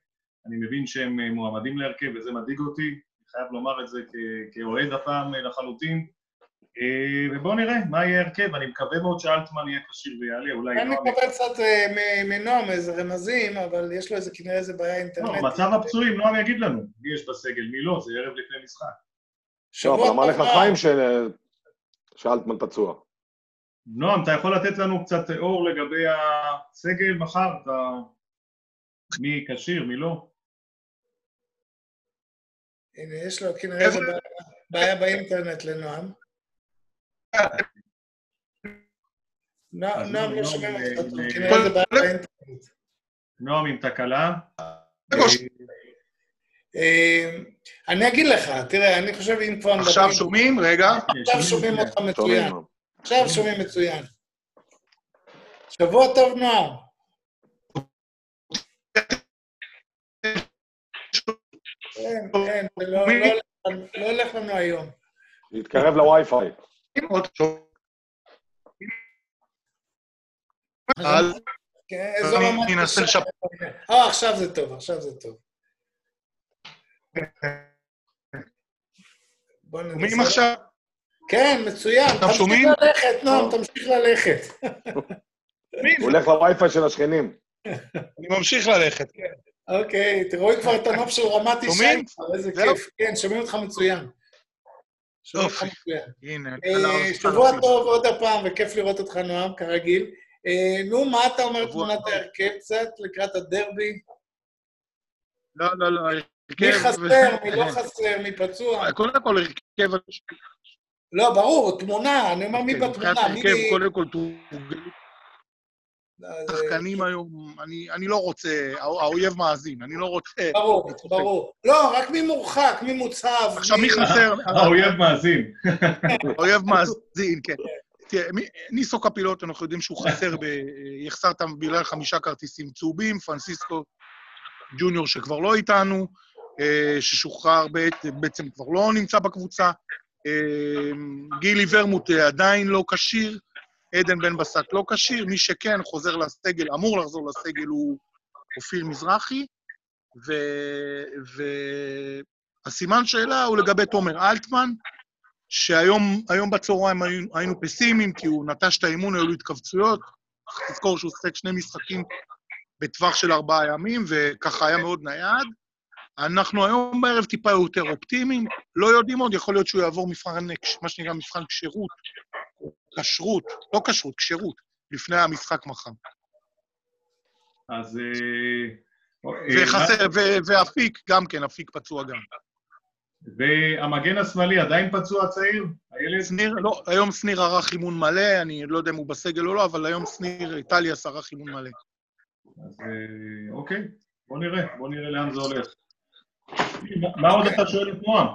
Speaker 2: אני מבין שהם אה, מועמדים להרכב וזה מדאיג אותי, אני חייב לומר את זה כ- כאוהד הפעם אה, לחלוטין. אה, ובואו נראה מה יהיה ההרכב, אני מקווה מאוד שאלטמן יהיה כשיר ויעלה, אולי
Speaker 1: אני
Speaker 2: נועם...
Speaker 1: מקבל קצת אה, מנועם איזה רמזים, אבל יש לו איזה, כנראה איזה בעיה
Speaker 2: לא,
Speaker 1: אינטרנטית.
Speaker 2: מצב הפצועים, נועם יגיד לנו מי יש בסגל, מי לא, זה ערב לפני משחק.
Speaker 4: לא,
Speaker 1: שבוע
Speaker 4: אבל אמר
Speaker 1: טוב,
Speaker 4: לך. חיים שאלטמן פצוע.
Speaker 2: נועם, אתה יכול לתת לנו קצת אור לגבי הסגל מחר? אתה... מי כשיר, מי לא?
Speaker 1: הנה, יש לו כנראה איזה בעיה באינטרנט לנועם. נועם נועם לא
Speaker 2: אה,
Speaker 1: אותך טוב,
Speaker 2: אה,
Speaker 1: כנראה איזה בעיה באינטרנט.
Speaker 2: נועם עם תקלה.
Speaker 1: אה, אני אגיד לך, תראה, אני חושב אם כבר
Speaker 7: עכשיו שומעים? רגע.
Speaker 1: עכשיו שומעים אותך מצוין. עכשיו שומעים מצוין. שבוע טוב, נועם. כן, כן, זה לא לא לא הולך לנו היום.
Speaker 4: להתקרב לווי-פיי.
Speaker 7: עוד
Speaker 1: כן,
Speaker 7: אני
Speaker 1: רמת...
Speaker 7: אנסה לשפר.
Speaker 1: אה, עכשיו זה טוב, עכשיו זה טוב.
Speaker 7: שומעים עכשיו?
Speaker 1: כן, מצוין.
Speaker 7: עכשיו שומעים?
Speaker 1: תמשיך ללכת, נועם, תמשיך ללכת.
Speaker 4: הוא הולך לווי-פיי של השכנים.
Speaker 7: אני ממשיך ללכת.
Speaker 1: אוקיי, תראו כבר את הנוף של רמת ישי, איזה. כיף. כן, שומעים אותך מצוין. מצוין.
Speaker 7: הנה,
Speaker 1: אה, שבוע. טוב עוד הפעם, וכיף לראות אותך, נועם, כרגיל. אה, נו, מה אתה אומר תמונת. ההרכב קצת, לקראת הדרבי?
Speaker 7: לא, לא, לא,
Speaker 1: מי. חסר, מי לא <laughs> חסר, מי פצוע?
Speaker 7: קודם כל, הרכב...
Speaker 1: לא, ברור, תמונה, אני אומר מי
Speaker 7: מבחינת
Speaker 1: בתמונה, מי...
Speaker 7: קודם כל, תורגלו שחקנים היום, אני אני לא רוצה, הא- האויב מאזין, אני לא רוצה...
Speaker 1: ברור. ברור. לא, רק מי מורחק, מי מוצב.
Speaker 7: עכשיו, מי חסר? <laughs>
Speaker 2: האויב מאזין.
Speaker 7: האויב מאזין, כן. תראה, ניסו קפילוט, אנחנו יודעים שהוא חסר, ב... יחסר אותם בגלל חמישה כרטיסים צהובים, פרנסיסקו ג'וניור שכבר לא איתנו, אה, ששוחרר, בעת- בעצם כבר לא נמצא בקבוצה, אה, גילי ורמוט אה, עדיין לא כשיר, עדן בן בסט לא כשיר, מי שכן חוזר לסגל, אמור לחזור לסגל, הוא אופיר מזרחי, ו... ו... שאלה הוא לגבי תומר אלטמן, שהיום היום בצהריים היינו, היינו פסימיים, כי הוא נטש את האימון, היו לו התכווצויות. צריך לזכור שהוא שיחק שני משחקים בטווח של ארבעה ימים, וככה היה מאוד נייד. אנחנו היום בערב טיפה יותר אופטימיים, לא יודעים עוד, יכול להיות שהוא יעבור מבחן, מה שנקרא מבחן כשירות, כשרות, לא כשרות, כשירות, לפני המשחק מחר.
Speaker 2: אז... אה, אה,
Speaker 7: וחסר, ואפיק, גם כן, אפיק פצוע גם.
Speaker 2: והמגן השמאלי עדיין פצוע צעיר? הילד?
Speaker 7: שניר, לא, היום שניר ערך אימון מלא, אני לא יודע אם הוא בסגל או לא, אבל היום שניר, טליאס ערך אימון מלא.
Speaker 2: אז אה, אוקיי, בוא נראה, בוא נראה לאן זה הולך. מה- מה עוד אתה שואל את נועם?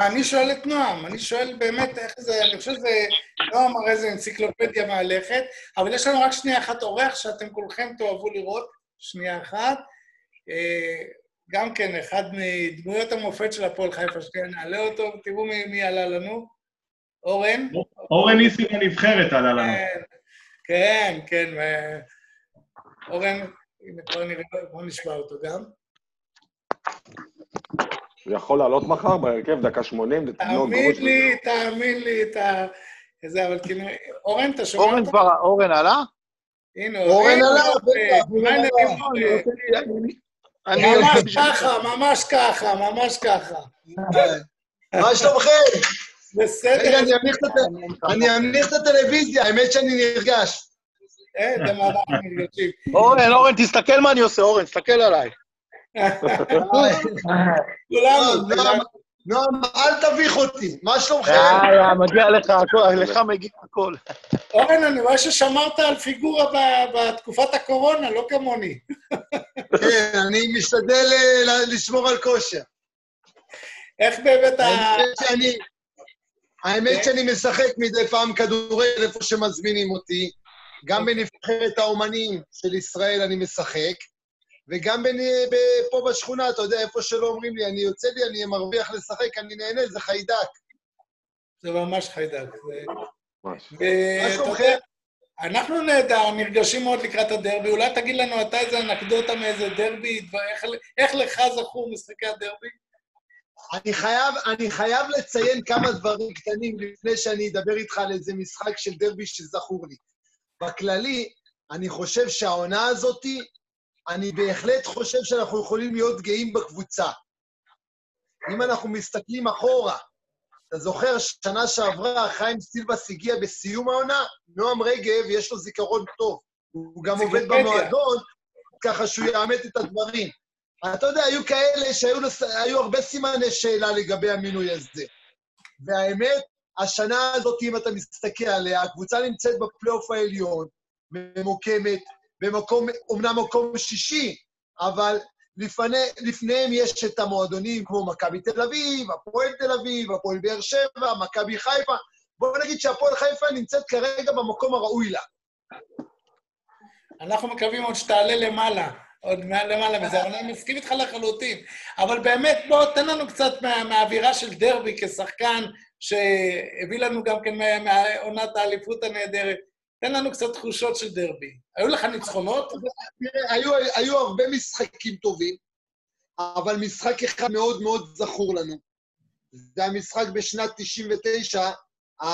Speaker 1: אני שואל את נועם, אני שואל באמת איך זה, אני חושב שזה, נועם הרי זה אנציקלופדיה מהלכת, אבל יש לנו רק שנייה אחת אורח שאתם כולכם תאהבו לראות, שנייה אחת. אה, גם כן, אחד מדמויות המופת של הפועל חיפה, שנייה, נעלה אותו, תראו מי, מי עלה לנו. אורן?
Speaker 2: אורן ניסים הנבחרת עלה לנו.
Speaker 1: כן, כן, כן. ו- אורן, הנה כבר נראה, בוא נשמע אותו גם.
Speaker 4: הוא יכול לעלות מחר בהרכב, דקה 80, לתגנון
Speaker 1: תאמין לי, תאמין לי, אתה... זה, אבל כאילו, אורן, אתה שומע
Speaker 8: אורן? כבר, אורן עלה?
Speaker 1: הנה,
Speaker 9: אורן עלה,
Speaker 1: ממש ככה, ממש ככה, ממש ככה.
Speaker 9: מה שלומכם? רגע,
Speaker 1: בסדר,
Speaker 9: את הט- אני אנמיך את הטלוויזיה, האמת שאני נרגש.
Speaker 1: אה.
Speaker 8: אורן, אורן, תסתכל מה אני עושה, אורן, תסתכל עליי.
Speaker 1: כולנו,
Speaker 9: נועם, נועם, נועם, אל תביך אותי, מה שלומכם?
Speaker 8: יאללה, מגיע לך הכל, לך מגיע הכל.
Speaker 1: אורן, אני רואה ששמרת על פיגורה ב- בתקופת הקורונה, לא כמוני.
Speaker 9: כן, אני משתדל אה, ל- לשמור על כושר.
Speaker 1: איך באמת ה...
Speaker 9: האמת שאני משחק מדי פעם כדורגל איפה שמזמינים אותי. גם בנבחרת האומנים של ישראל אני משחק, וגם בנ- ב- פה בשכונה, אתה יודע, איפה שלא אומרים לי, אני יוצא לי, אני מרוויח לשחק, אני נהנה, זה חיידק.
Speaker 1: זה ממש חיידק. זה-. ו-
Speaker 9: מה
Speaker 1: אתה
Speaker 9: שלומכם?
Speaker 1: יודע, אנחנו נהדר, נרגשים מאוד לקראת הדרבי. אולי תגיד לנו אתה איזה אנקדוטה מאיזה דרבי, דבר- איך- איך לך זכור משחקי הדרבי?
Speaker 9: אני חייב, אני חייב לציין כמה דברים קטנים לפני שאני אדבר איתך על איזה משחק של דרבי שזכור לי. בכללי, אני חושב שהעונה הזאתי, אני בהחלט חושב שאנחנו יכולים להיות גאים בקבוצה. אם אנחנו מסתכלים אחורה, אתה זוכר, שנה שעברה חיים סילבס הגיע בסיום העונה, נועם רגב, יש לו זיכרון טוב. הוא גם עובד. במועדון, ככה שהוא יאמת את הדברים. אתה יודע, היו כאלה שהיו לס- היו הרבה סימני שאלה לגבי המינוי הזה. והאמת, השנה הזאת, אם אתה מסתכל עליה, הקבוצה נמצאת בפלייאוף העליון, ממוקמת, במקום, אומנם מקום שישי, אבל לפני, לפניהם יש את המועדונים כמו מכבי תל אביב, הפועל תל אביב, הפועל באר שבע, מכבי חיפה. בואו נגיד שהפועל חיפה נמצאת כרגע במקום הראוי לה.
Speaker 1: אנחנו מקווים עוד שתעלה למעלה, עוד מעל למעלה מזה, אבל אני מסכים איתך לחלוטין. אבל באמת, בוא, תן לנו קצת מה, מהאווירה של דרבי כשחקן שהביא לנו גם כן מעונת האליפות הנהדרת. תן לנו קצת תחושות של דרבי. היו לך ניצחונות?
Speaker 9: היו, היו הרבה משחקים טובים, אבל משחק אחד מאוד מאוד זכור לנו. זה המשחק בשנת 99, ה...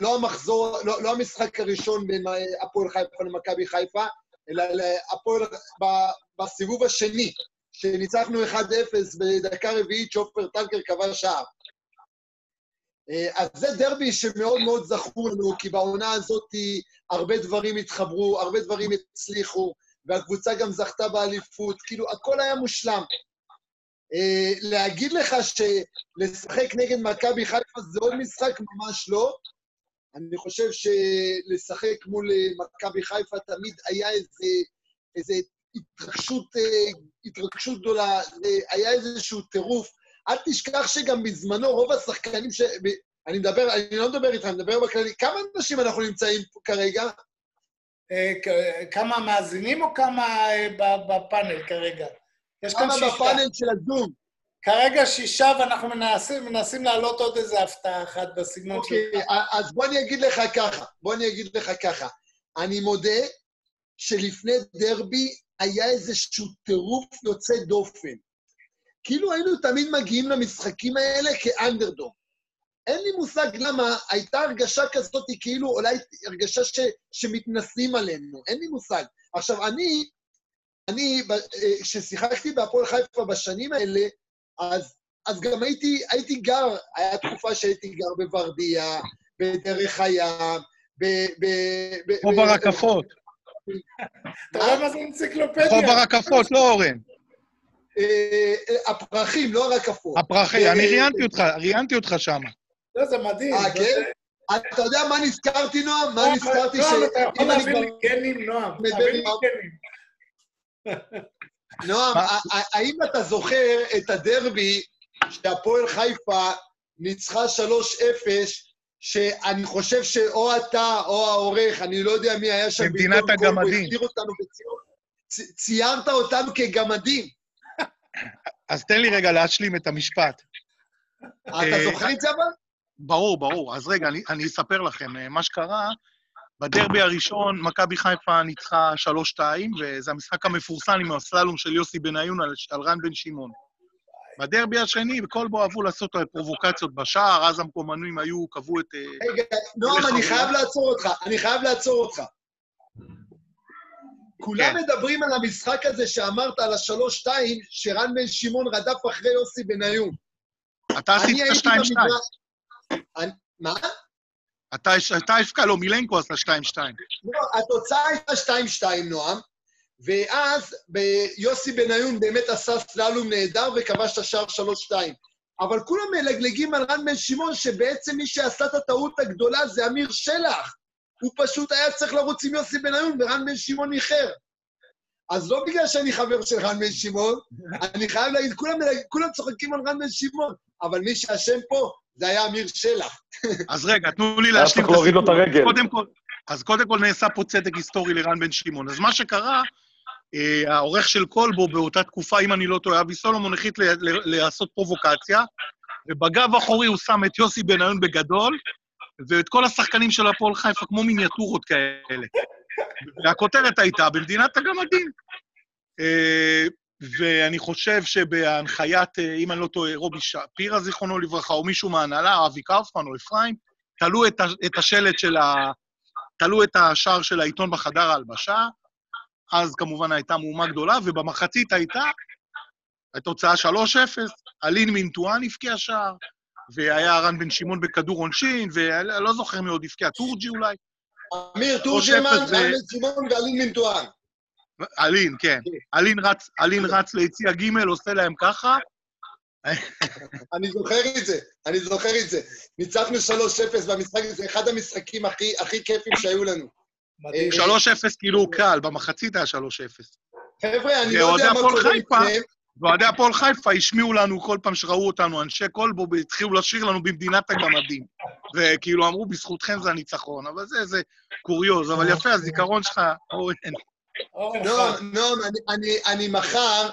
Speaker 9: לא המחזור, לא, לא המשחק הראשון בין הפועל חיפה למכבי חיפה, אלא להפועל, ב- בסיבוב השני, שניצחנו 1-0 בדקה רביעית שעופר טנקר כבש שער. אה, אז זה דרבי שמאוד מאוד זכור לנו, כי בעונה הזאת הרבה דברים התחברו, הרבה דברים הצליחו, והקבוצה גם זכתה באליפות, כאילו, הכל היה מושלם. אה, להגיד לך שלשחק נגד מכבי חיפה זה עוד משחק? ממש לא. אני חושב שלשחק מול אה, מכבי חיפה תמיד היה איזה, איזה התרגשות, התרגשות גדולה, היה איזשהו טירוף. אל תשכח שגם בזמנו רוב השחקנים ש... אני מדבר, אני לא מדבר איתך, אני מדבר בכללי. כמה אנשים אנחנו נמצאים פה כרגע?
Speaker 1: אה, כמה מאזינים או כמה אה, בפאנל כרגע? יש כאן
Speaker 9: כמה
Speaker 1: שישה.
Speaker 9: בפאנל של הזום?
Speaker 1: כרגע שישה, ואנחנו מנסים, מנסים להעלות עוד איזה הפתעה אחת בסגנון של...
Speaker 9: אוקיי, אז בוא אני אגיד לך ככה, בוא אני אגיד לך ככה. אני מודה שלפני דרבי היה איזשהו טירוף יוצא דופן. כאילו היינו תמיד מגיעים למשחקים האלה כאנדרדוג. אין לי מושג למה, הייתה הרגשה כזאת, כאילו אולי הרגשה ש, שמתנשאים עלינו, אין לי מושג. עכשיו, אני, אני, אה, כששיחקתי בהפועל חיפה בשנים האלה, אז, אז גם הייתי, הייתי גר, היה תקופה שהייתי גר בוורדיה, בדרך הים, ב... ב, ב
Speaker 7: כמו ברקפות.
Speaker 1: אתה רואה מה זה אנציקלופדיה?
Speaker 7: כמו ברקפות, לא אורן.
Speaker 9: אה, אה, הפרחים, לא הרקפות.
Speaker 7: הפרחי,
Speaker 9: אה,
Speaker 7: אני ראיינתי אותך, ראיינתי אותך שם.
Speaker 1: לא, זה מדהים.
Speaker 9: אה, כן? אתה יודע מה נזכרתי, נועם? מה
Speaker 1: נועם,
Speaker 9: נזכרתי ש...
Speaker 1: נועם, אתה יכול להעביר לי גנים, נועם. <laughs>
Speaker 9: נועם, האם אתה זוכר את הדרבי שהפועל חיפה ניצחה 3-0, שאני חושב שאו אתה או העורך, אני לא יודע מי היה שם
Speaker 7: במדינת הגמדים.
Speaker 9: הכתיר אותנו בציון. צ- ציירת אותם כגמדים.
Speaker 7: אז תן לי רגע להשלים את המשפט.
Speaker 9: אתה
Speaker 7: אה,
Speaker 9: זוכר את זה אבל?
Speaker 7: ברור, ברור. אז רגע, אני, אני אספר לכם. אה, מה שקרה, בדרבי הראשון, מכבי חיפה ניצחה 3-2, וזה המשחק המפורסם עם הסללום של יוסי בניון על, על רן בן שמעון. בדרבי השני, וכלבו אהבו לעשות פרובוקציות בשער, אז המקומנים היו, קבעו את... אה,
Speaker 9: רגע, נועם, אני חייב לעצור אותך, אני חייב לעצור אותך. כולם
Speaker 7: כן.
Speaker 9: מדברים על המשחק הזה שאמרת, על השלוש-שתיים, שרן בן שמעון רדף אחרי יוסי בניון.
Speaker 7: אתה עשית את
Speaker 9: הייתי
Speaker 7: ה-2-2.
Speaker 9: במגרש- אני- מה?
Speaker 7: אתה הפקע, לא, מילנקו עשה 2-2.
Speaker 9: לא, התוצאה הייתה 2-2, נועם, ואז ב- יוסי בניון באמת עשה סללום נהדר וכבש את השער 3-2. אבל כולם מלגלגים על רן בן שמעון, שבעצם מי שעשה את הטעות הגדולה זה אמיר שלח. הוא פשוט היה צריך לרוץ עם יוסי בניון, ורן בן שמעון איחר. אז לא בגלל שאני חבר של רן בן שמעון, <laughs> אני חייב להגיד, כולם, כולם צוחקים על רן בן שמעון, אבל מי שאשם פה זה היה אמיר שלח. <laughs>
Speaker 7: אז רגע, תנו לי להשלים
Speaker 4: את הרגל.
Speaker 7: קודם כל, אז קודם כל נעשה פה צדק היסטורי לרן בן שמעון. אז מה שקרה, אה, העורך של כלבו באותה תקופה, אם אני לא טועה, אבי סולומון החליט ל- ל- לעשות פרובוקציה, ובגב האחורי הוא שם את יוסי בניון בגדול, ואת כל השחקנים של הפועל חיפה כמו מיניאטורות כאלה. והכותרת הייתה, במדינת הגמדים. אה, ואני חושב שבהנחיית, אה, אם אני לא טועה, רובי שפירא, זיכרונו לברכה, או מישהו מההנהלה, אבי קאופמן או אפרים, תלו את, את השלט של ה... תלו את השער של העיתון בחדר ההלבשה, אז כמובן הייתה מהומה גדולה, ובמחצית הייתה התוצאה 3-0, אלין מינטואן הבקיע שער, והיה רן בן שמעון בכדור עונשין, ואני לא זוכר מי עוד הבקיע, טורג'י אולי?
Speaker 9: אמיר
Speaker 7: 3-0
Speaker 9: תורג'מן, רן בן שמעון ואלין מנטואן.
Speaker 7: אלין, כן. אלין רץ, אלין רץ ליציע ג', עושה להם ככה,
Speaker 9: אני זוכר את זה, אני זוכר את זה. ניצחנו 3-0 במשחק הזה, אחד המשחקים הכי, הכי כיפים שהיו לנו.
Speaker 1: מדהים.
Speaker 7: 3-0 כאילו קל, במחצית היה 3-0.
Speaker 9: חבר'ה, אני לא יודע מה קורה איתכם.
Speaker 7: ואוהדי הפועל חיפה השמיעו לנו כל פעם שראו אותנו, אנשי כלבו, והתחילו לשיר לנו במדינת הגמדים. וכאילו אמרו, בזכותכם זה הניצחון, אבל זה איזה קוריוז, אבל יפה, הזיכרון שלך, אורן.
Speaker 1: אורן חי.
Speaker 9: נועם, נועם, אני, אני, אני מחר,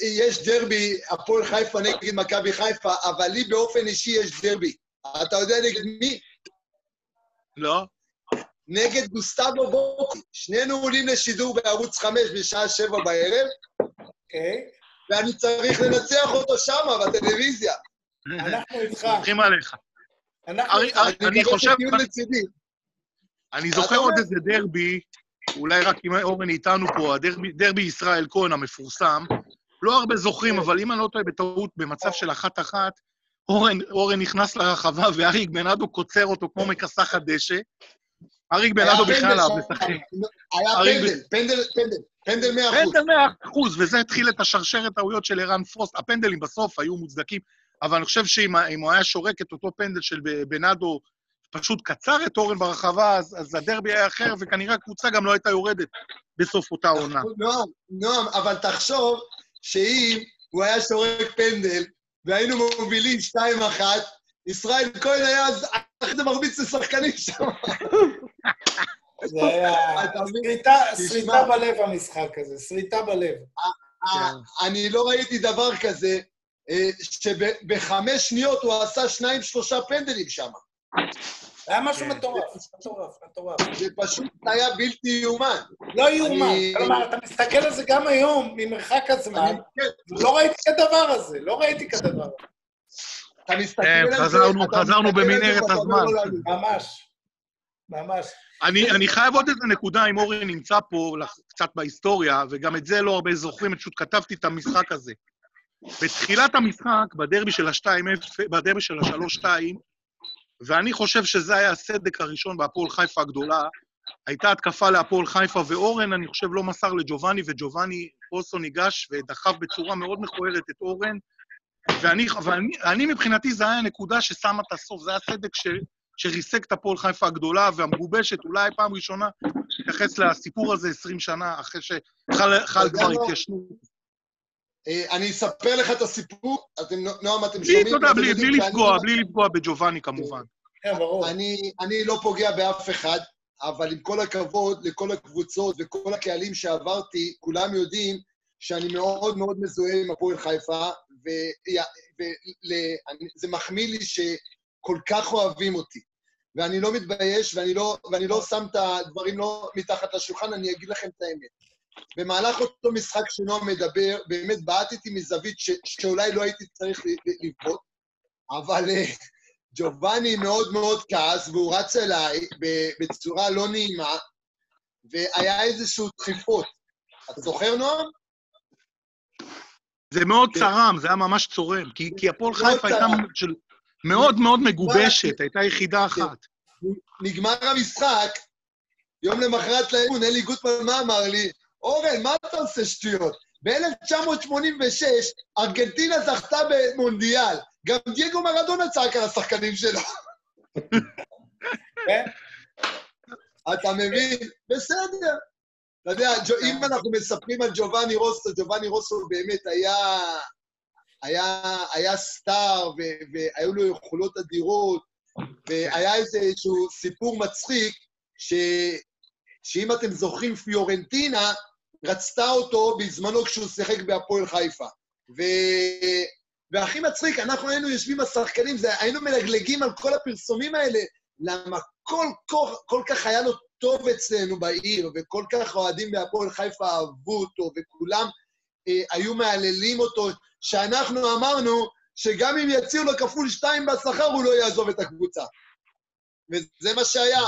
Speaker 9: יש דרבי, הפועל חיפה נגד מכבי חיפה, אבל לי באופן אישי יש דרבי. אתה יודע נגד מי?
Speaker 7: לא?
Speaker 9: נגד גוסטבו בוקי. שנינו עולים לשידור בערוץ 5 בשעה 7 בערב,
Speaker 1: אוקיי?
Speaker 9: ואני צריך לנצח אותו שמה, בטלוויזיה.
Speaker 1: אנחנו איתך.
Speaker 7: סומכים עליך.
Speaker 9: אני
Speaker 7: חושב-. אני זוכר עוד? איזה דרבי, אולי רק אם אורן איתנו פה, הדרבי דרבי ישראל כהן המפורסם, לא הרבה זוכרים, אבל אם אני לא טועה בטעות, במצב של אחת-אחת, אורן, אורן נכנס לרחבה ואריק בנאדו קוצר אותו כמו מכסחת דשא. אריק
Speaker 9: פנדל
Speaker 7: בכלל. אהב לשחק.
Speaker 9: היה פנדל, פנדל, פנדל, פנדל 100%.
Speaker 7: פנדל 100 אחוז, וזה התחיל את השרשרת טעויות של ערן פרוסט. הפנדלים בסוף היו מוצדקים, אבל אני חושב שאם אם הוא היה שורק את אותו פנדל של בנאדו, פשוט קצר את אורן ברחבה, אז, אז הדרבי היה אחר, וכנראה הקבוצה גם לא הייתה יורדת בסוף אותה עונה.
Speaker 9: נועם, נועם, אבל תחשוב שאם הוא היה שורק פנדל והיינו מובילים 2-1, ישראל כהן היה אז אחרי זה מרביץ לשחקנים שם. <laughs>
Speaker 1: זה היה
Speaker 9: אתה מבין?
Speaker 1: שריטה- בלב המשחק הזה, שריטה בלב.
Speaker 9: אה, אני לא ראיתי דבר כזה, אה, שבחמש שניות הוא עשה שניים, שלושה פנדלים שם.
Speaker 1: היה משהו
Speaker 7: כן.
Speaker 1: מטורף, מטורף, מטורף.
Speaker 9: זה פשוט היה בלתי יאומן.
Speaker 1: לא יאומן. כלומר, אתה מסתכל על זה גם היום, ממרחק הזמן,
Speaker 9: כן,
Speaker 1: לא ראיתי כדבר הזה, לא ראיתי כדבר הזה.
Speaker 9: אתה מסתכל
Speaker 7: כן,
Speaker 9: על זה,
Speaker 7: חזרנו-
Speaker 9: אתה
Speaker 7: חזרנו
Speaker 9: מסתכל על זה
Speaker 7: במנהרת
Speaker 9: אומר,
Speaker 7: הזמן.
Speaker 9: לא להאמין.
Speaker 1: ממש. ממש.
Speaker 7: אני, אני חייב עוד איזה נקודה, אם אורן נמצא פה קצת בהיסטוריה, וגם את זה לא הרבה זוכרים, פשוט כתבתי את המשחק הזה. בתחילת המשחק, בדרבי של ה-2-0, בדרבי של ה-3-2, ואני חושב שזה היה הסדק הראשון בהפועל חיפה הגדולה, הייתה התקפה להפועל חיפה, ואורן, אני חושב, לא מסר לג'ובאני, וג'ובאני אוסו ניגש ודחף בצורה מאוד מכוערת את אורן, ואני, ואני אני, מבחינתי, זו הייתה הנקודה ששמה את הסוף, זה היה הסדק ש, שריסק את הפועל חיפה הגדולה והמגובשת, אולי פעם ראשונה, להתייחס לסיפור הזה 20 שנה, אחרי שחל כבר
Speaker 9: מה?
Speaker 7: התיישנות.
Speaker 9: אה, אני אספר לך את הסיפור, אתם, נועם, אתם
Speaker 7: בלי,
Speaker 9: שומעים?
Speaker 7: בלי,
Speaker 9: יודעים
Speaker 7: בלי
Speaker 9: שאני-
Speaker 7: לפגוע, בלי לפגוע בג'ובאני כמובן.
Speaker 1: כן, ברור.
Speaker 9: אני לא פוגע באף אחד, אבל עם כל הכבוד לכל הקבוצות וכל הקהלים שעברתי, כולם יודעים שאני מאוד מאוד מזוהה עם הפועל חיפה, וזה מחמיא לי שכל כך אוהבים אותי. ואני לא מתבייש, ואני לא, ואני לא שם את הדברים לא מתחת לשולחן, אני אגיד לכם את האמת. במהלך אותו משחק שנועם מדבר, באמת בעטתי מזווית ש, שאולי לא הייתי צריך לבעוט, אבל אה, ג'ובאני מאוד מאוד כעס, והוא רץ אליי בצורה לא נעימה, והיה איזשהו דחיפות. אתה זוכר, נועם?
Speaker 7: זה מאוד צרם, זה היה ממש צורם, כי, כי הפועל חיפה הייתה. של, מאוד מאוד מגובשת, הייתה יחידה אחת.
Speaker 9: נגמר המשחק, יום למחרת לאימון, אלי גוטמן, מה אמר לי? אורן, מה אתה עושה שטויות? ב-1986 ארגנטינה זכתה במונדיאל. גם דייגו מרדונה צעק על השחקנים שלו.
Speaker 1: כן?
Speaker 9: אתה מבין? בסדר. אתה יודע, אם אנחנו מספרים על ג'ובאני רוסו, ג'ובאני רוסו באמת היה, היה, היה סטאר, והיו לו יכולות אדירות, והיה איזשהו סיפור מצחיק, ש, שאם אתם זוכרים, פיורנטינה רצתה אותו בזמנו כשהוא שיחק בהפועל חיפה. ו... והכי מצחיק, אנחנו היינו יושבים השחקנים, זה, היינו מלגלגים על כל הפרסומים האלה, למה כל, כל, כל כך היה לו טוב אצלנו בעיר, וכל כך אוהדים בהפועל חיפה אהבו אותו, וכולם אה, היו מהללים אותו, שאנחנו אמרנו שגם אם יציעו לו כפול שתיים בשכר, הוא לא יעזוב את הקבוצה. וזה מה שהיה,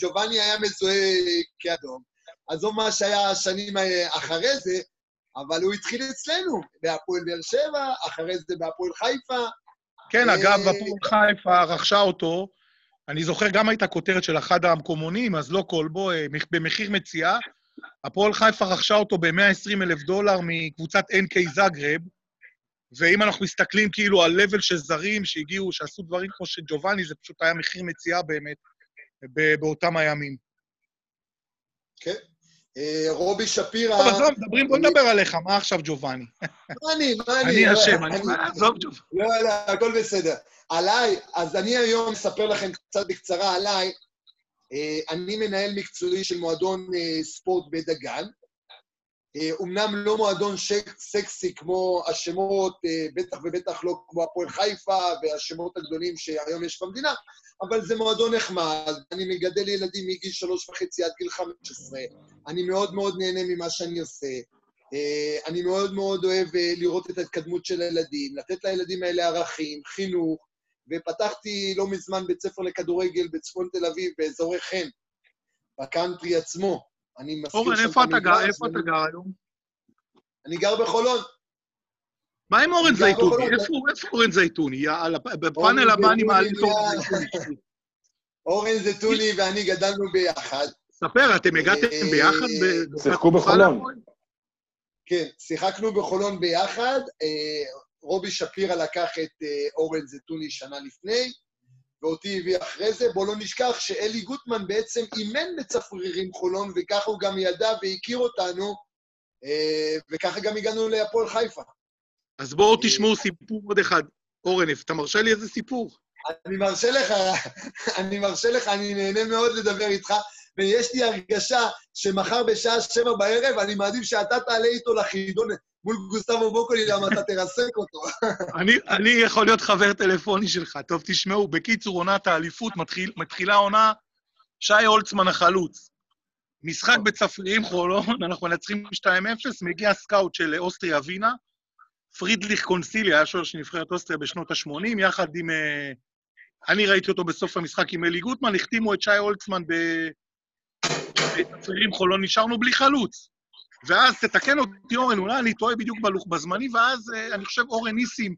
Speaker 9: ג'ובאני היה מזוהה כאדום. עזוב מה שהיה השנים אה, אחרי זה, אבל הוא התחיל אצלנו, בהפועל באר שבע, אחרי זה בהפועל חיפה.
Speaker 7: כן,
Speaker 9: אה,
Speaker 7: אגב, הפועל חיפה רכשה אותו, אני זוכר, גם הייתה כותרת של אחד המקומונים, אז לא כלבו, אה, מח- במחיר מציאה. הפועל חיפה רכשה אותו ב-120 אלף דולר מקבוצת NK זאגרב, ואם אנחנו מסתכלים כאילו על לבל של זרים שהגיעו, שעשו דברים כמו שג'ובאני, זה פשוט היה מחיר מציאה באמת ב- באותם הימים.
Speaker 9: כן. אה, רובי שפירא...
Speaker 7: טוב, עזוב, מדברים, בוא נדבר עליך, מה עכשיו ג'ובאני?
Speaker 9: מה אני, מה אני?
Speaker 7: אני אשם, אני... עזוב ג'ובאני.
Speaker 9: לא, לא, הכל בסדר. עליי, אז אני היום אספר לכם קצת בקצרה עליי. אה, אני מנהל מקצועי של מועדון אה, ספורט בדגן. אה, אומנם לא מועדון סקסי כמו השמות, אה, בטח ובטח לא כמו הפועל חיפה והשמות הגדולים שהיום יש במדינה, אבל זה מועדון נחמד, אני מגדל ילדים מגיל שלוש וחצי עד גיל חמש עשרה, אני מאוד מאוד נהנה ממה שאני עושה. אה, אני מאוד מאוד אוהב אה, לראות את ההתקדמות של הילדים, לתת לילדים האלה ערכים, חינוך, ופתחתי לא מזמן בית ספר לכדורגל בצפון תל אביב, באזורי חן, בקאנטרי עצמו. אני מזכיר
Speaker 7: אורן, איפה
Speaker 9: את
Speaker 7: אתה גר? איפה אתה גר היום?
Speaker 9: אני גר בחולון.
Speaker 7: מה עם אורן זייתוני? איפה איפה אורן זייתוני? בפאנל הבא אני
Speaker 9: זייתוני
Speaker 7: מעלה את אורן זייתוני.
Speaker 9: אורן זטוני ואני גדלנו ביחד.
Speaker 7: ספר, אתם הגעתם
Speaker 9: אה,
Speaker 7: ביחד? ב-
Speaker 4: שיחקו בחולון.
Speaker 9: כן, שיחקנו בחולון ביחד. אה, רובי שפירא לקח את אה, אורן זטוני שנה לפני, ואותי הביא אחרי זה. בואו לא נשכח שאלי גוטמן בעצם אימן בצפרירים חולון, וככה הוא גם ידע והכיר אותנו, אה, וככה גם הגענו להפועל חיפה.
Speaker 7: אז בואו תשמעו סיפור עוד אחד. אורן, אתה מרשה לי איזה סיפור?
Speaker 9: אני מרשה לך, <laughs> אני מרשה לך, אני נהנה מאוד לדבר איתך, ויש לי הרגשה שמחר בשעה שבע בערב, אני מעדיף שאתה תעלה איתו לחידון מול גוסטבו בוקולי, למה אתה תרסק אותו. <laughs>
Speaker 7: אני, אני יכול להיות חבר טלפוני שלך. טוב, תשמעו, בקיצור, עונת האליפות, מתחיל, מתחילה עונה, שי הולצמן החלוץ. משחק בצפרירים חולון, אנחנו מנצחים 2-0, מגיע סקאוט של אוסטריה ווינה, פרידל קונסיליה, היה שוער של נבחרת אוסטריה בשנות ה-80, יחד עם... אה, אני ראיתי אותו בסוף המשחק עם אלי גוטמן, החתימו את שי הולצמן ב- בצפרירים חולון, נשארנו בלי חלוץ. ואז תתקן אותי, אורן, אולי אני טועה בדיוק בלוח בזמני, ואז אה, אני חושב אורן ניסים,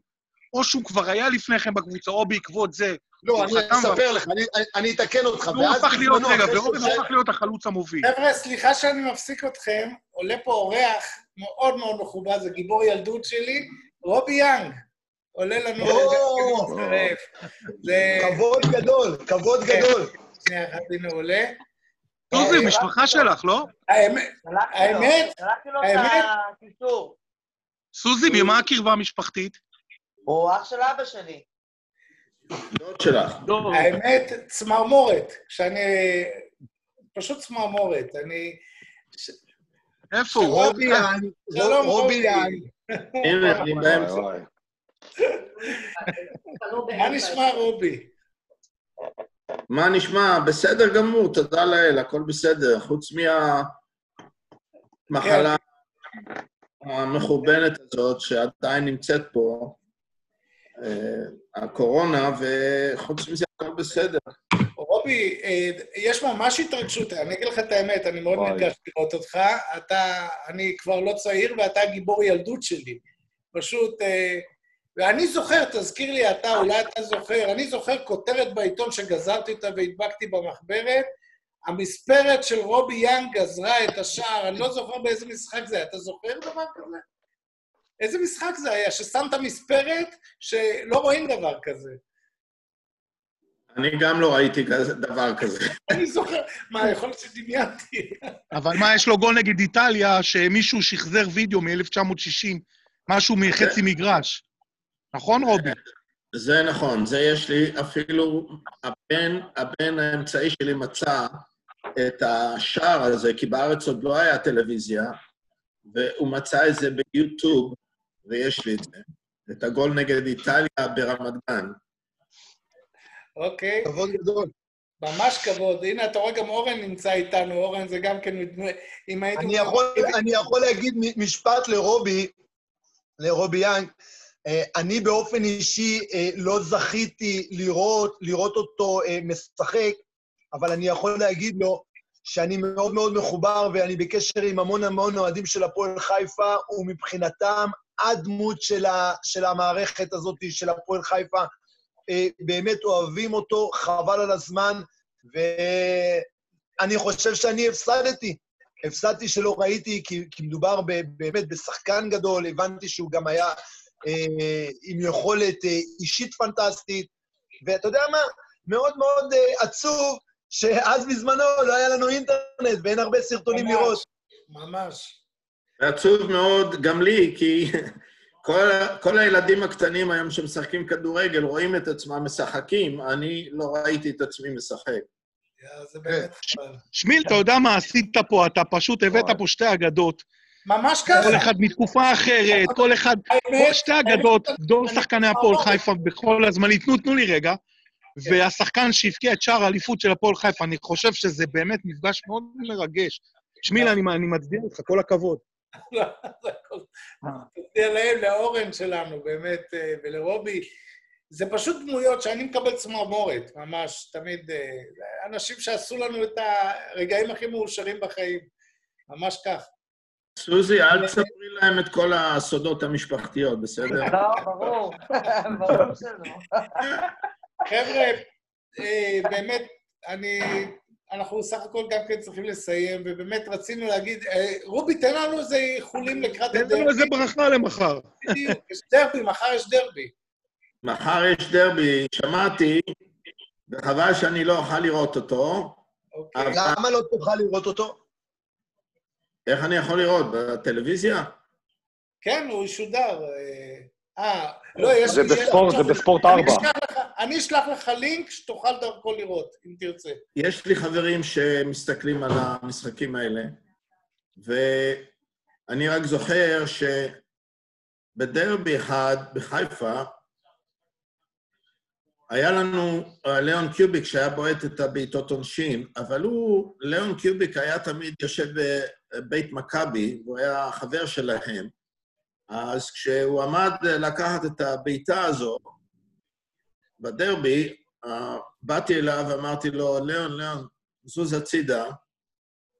Speaker 7: או שהוא כבר היה לפני כן בקבוצה, או בעקבות זה,
Speaker 9: לא,
Speaker 7: הוא
Speaker 9: אני אספר לך, אני- אתקן אותך.
Speaker 7: והוא
Speaker 9: ואז
Speaker 7: הפך להיות, רגע, ואורן הפך להיות החלוץ המוביל.
Speaker 1: חבר'ה, סליחה שאני מפסיק אתכם, עולה פה אורח מאוד מאוד מכובד, זה גיבור ילדות שלי, רובי יאנג. עולה לנו.
Speaker 9: כבוד גדול, כבוד גדול.
Speaker 1: שנייה אחת, הנה עולה.
Speaker 7: סוזי,
Speaker 1: אה,
Speaker 7: משפחה שלך, לא?
Speaker 1: האמת, האמת,
Speaker 6: שלחתי לו
Speaker 1: האמת-
Speaker 6: את הקישור.
Speaker 7: סוזי, ממה הקרבה המשפחתית?
Speaker 6: הוא אח של אבא שלי.
Speaker 10: דוד שלך.
Speaker 1: האמת, צמרמורת. כשאני... פשוט צמרמורת. אני...
Speaker 7: איפה הוא?
Speaker 9: רובי יען,
Speaker 1: שלום,
Speaker 9: רובי. יען.
Speaker 10: הנה, אני באמצע.
Speaker 4: וואי.
Speaker 1: מה נשמע, רובי?
Speaker 10: מה נשמע? בסדר גמור, תודה לאל, הכל בסדר. חוץ מה... המחלה המחורבנת הזאת שעדיין נמצאת פה, אה, הקורונה, וחוץ מזה הכל בסדר.
Speaker 1: רובי, אה, יש ממש התרגשות, אני אגיד לך את האמת, אני מאוד. נרגש לראות אותך. אתה, אני כבר לא צעיר ואתה גיבור ילדות שלי. פשוט, אה, ואני זוכר, תזכיר לי אתה, אולי אתה זוכר, אני זוכר כותרת בעיתון שגזרתי אותה והדבקתי במחברת, המספרת של רובי יאנג גזרה את השער, אני לא זוכר באיזה משחק זה היה. אתה זוכר דבר כזה? איזה משחק זה היה? ששמת מספרת שלא רואים דבר כזה.
Speaker 10: אני גם לא ראיתי כזה- דבר כזה.
Speaker 1: אני זוכר, מה, יכול להיות שדמיינתי.
Speaker 7: אבל מה, יש לו גול נגד איטליה, שמישהו שחזר וידאו מ-1960, משהו מחצי מגרש. נכון, רובי?
Speaker 10: זה נכון, זה יש לי, אפילו הבן, הבן האמצעי שלי מצא את השער הזה, כי בארץ עוד לא היה טלוויזיה, והוא מצא את זה ביוטיוב, ויש לי את זה, את הגול נגד איטליה ברמת גן.
Speaker 1: אוקיי,
Speaker 9: כבוד גדול.
Speaker 1: ממש כבוד. הנה, אתה רואה, גם אורן נמצא איתנו. אורן זה גם כן, אם היינו...
Speaker 9: אני יכול, אני יכול להגיד מ- משפט לרובי, לרובי יאנג. אה, אני באופן אישי אה, לא זכיתי לראות, לראות אותו אה, משחק, אבל אני יכול להגיד לו שאני מאוד מאוד מחובר ואני בקשר עם המון המון אוהדים של הפועל חיפה, ומבחינתם הדמות של, ה, של המערכת הזאת, של הפועל חיפה, באמת אוהבים אותו, חבל על הזמן, ואני חושב שאני הפסדתי. הפסדתי שלא ראיתי, כי, כי מדובר ב, באמת בשחקן גדול, הבנתי שהוא גם היה עם יכולת אה, אישית פנטסטית, ואתה יודע מה? מאוד מאוד אה, עצוב שאז בזמנו לא היה לנו אינטרנט ואין הרבה סרטונים
Speaker 1: ממש,
Speaker 9: לראות.
Speaker 1: ממש.
Speaker 10: ועצוב מאוד גם לי, כי <laughs> כל, כל הילדים הקטנים היום שמשחקים כדורגל רואים את עצמם משחקים, אני לא ראיתי את עצמי משחק.
Speaker 1: יא, זה באמת חבל.
Speaker 7: שמיל, אתה יודע מה עשית פה? אתה פשוט הבאת פה שתי אגדות.
Speaker 1: ממש
Speaker 7: כל
Speaker 1: ככה.
Speaker 7: אחד מתקופה אחרת, כל אחד...
Speaker 1: האמת,
Speaker 7: שתי אגדות, דור שחקני הפועל חיפה בכל הזמנים. תנו, תנו לי רגע. והשחקן שהבקיע את שער האליפות של הפועל חיפה, אני חושב שזה באמת מפגש מאוד מרגש. שמיל, אני מצדיע לך, כל הכבוד.
Speaker 1: לא. תודה להם, לאורן שלנו, באמת, אה, ולרובי. זה פשוט דמויות שאני מקבל צמרמורת, ממש, תמיד. אה, אנשים שעשו לנו את הרגעים הכי מאושרים בחיים. ממש כך.
Speaker 10: סוזי, אל תספרי להם את כל הסודות המשפחתיות, בסדר?
Speaker 6: לא, ברור, ברור שלא.
Speaker 1: חבר'ה, אה, באמת, אני... אנחנו סך הכל גם כן צריכים לסיים, ובאמת רצינו להגיד, אה, רובי, תן לנו איזה איחולים לקראת
Speaker 7: תן לנו איזה ברכה למחר.
Speaker 1: בדיוק, יש דרבי, מחר יש דרבי.
Speaker 10: מחר יש דרבי, שמעתי, וחבל שאני לא אוכל לראות אותו,
Speaker 1: אוקיי.
Speaker 9: למה לא תוכל לראות אותו?
Speaker 10: איך אני יכול לראות? בטלוויזיה?
Speaker 1: כן, הוא ישודר. אה, אה, לא, יש...
Speaker 4: זה בספורט, זה בספורט
Speaker 1: אני
Speaker 4: 4.
Speaker 1: אשלח לך- אני אשלח לך לינק שתוכל דרכו לראות, אם תרצה.
Speaker 10: יש לי חברים שמסתכלים על המשחקים האלה, ואני רק זוכר שבדרבי אחד בחיפה, היה לנו אה, ליאון קיוביק שהיה בועט את הבעיטות עונשין, אבל הוא, ליאון קיוביק היה תמיד יושב בבית מכבי, הוא היה חבר שלהם, אז כשהוא עמד לקחת את הבעיטה הזו בדרבי, אה, באתי אליו ואמרתי לו, ליאון, ליאון, זוז הצידה.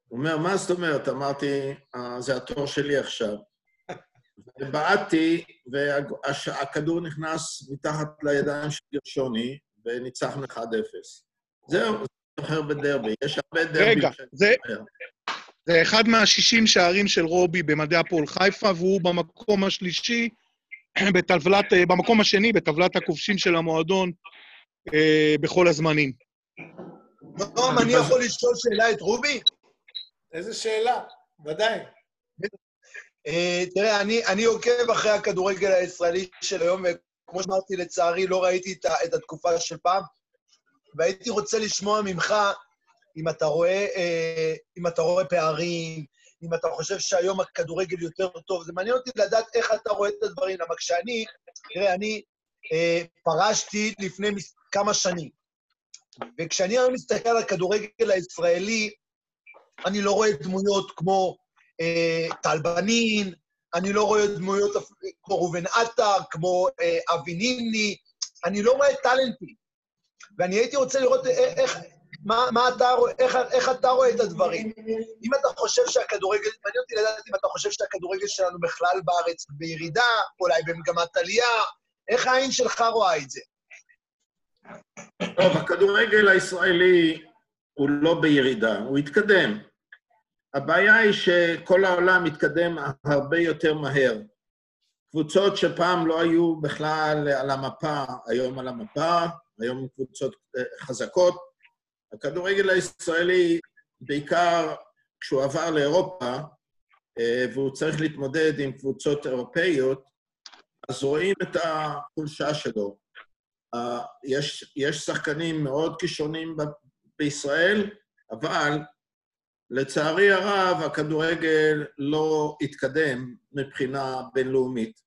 Speaker 10: הוא אומר, מה זאת אומרת? אמרתי, "אה, זה התור שלי עכשיו. ובעטתי, והכדור נכנס מתחת לידיים של גרשוני, וניצחנו 1-0. זהו, זה זוכר בדרבי. יש הרבה דרבים.
Speaker 7: רגע,
Speaker 10: שאני
Speaker 7: זה-. זה אחד מה-60 שערים של רובי במדעי הפועל חיפה, והוא במקום השלישי, <clears throat> בטבלת, אה, במקום השני בטבלת הכובשים של המועדון אה, בכל הזמנים.
Speaker 9: נועם, אני יכול לשאול שאלה את רובי?
Speaker 1: איזה שאלה, ודאי.
Speaker 9: אה, תראה, אני, אני עוקב אחרי הכדורגל הישראלי של היום, וכמו שאמרתי, לצערי לא ראיתי את התקופה של פעם, והייתי רוצה לשמוע ממך אם אתה רואה, אה, אם אתה רואה פערים, אם אתה חושב שהיום הכדורגל יותר טוב. זה מעניין אותי לדעת איך אתה רואה את הדברים, למה כשאני, תראה, אני אה, פרשתי לפני מס- כמה שנים, וכשאני היום מסתכל על הכדורגל הישראלי, אני לא רואה דמויות כמו אה, טל בנין, אני לא רואה דמויות כמו ראובן עטר, כמו אה, אבי נימני, אני לא רואה טאלנטים. ואני הייתי רוצה לראות איך, מה, מה אתה, רואה- איך, איך אתה רואה את הדברים. אם אתה חושב שהכדורגל, מעניין אותי לדעת אם אתה חושב שהכדורגל שלנו בכלל בארץ בירידה, אולי במגמת עלייה, איך העין שלך רואה את זה?
Speaker 10: טוב, הכדורגל הישראלי הוא לא בירידה, הוא התקדם. הבעיה היא שכל העולם מתקדם הרבה יותר מהר. קבוצות שפעם לא היו בכלל על המפה, היום על המפה, היום קבוצות אה, חזקות. הכדורגל הישראלי, בעיקר כשהוא עבר לאירופה, אה, והוא צריך להתמודד עם קבוצות אירופאיות, אז רואים את החולשה שלו. Uh, יש, יש שחקנים מאוד כישרונים בישראל, אבל לצערי הרב הכדורגל לא התקדם מבחינה בינלאומית,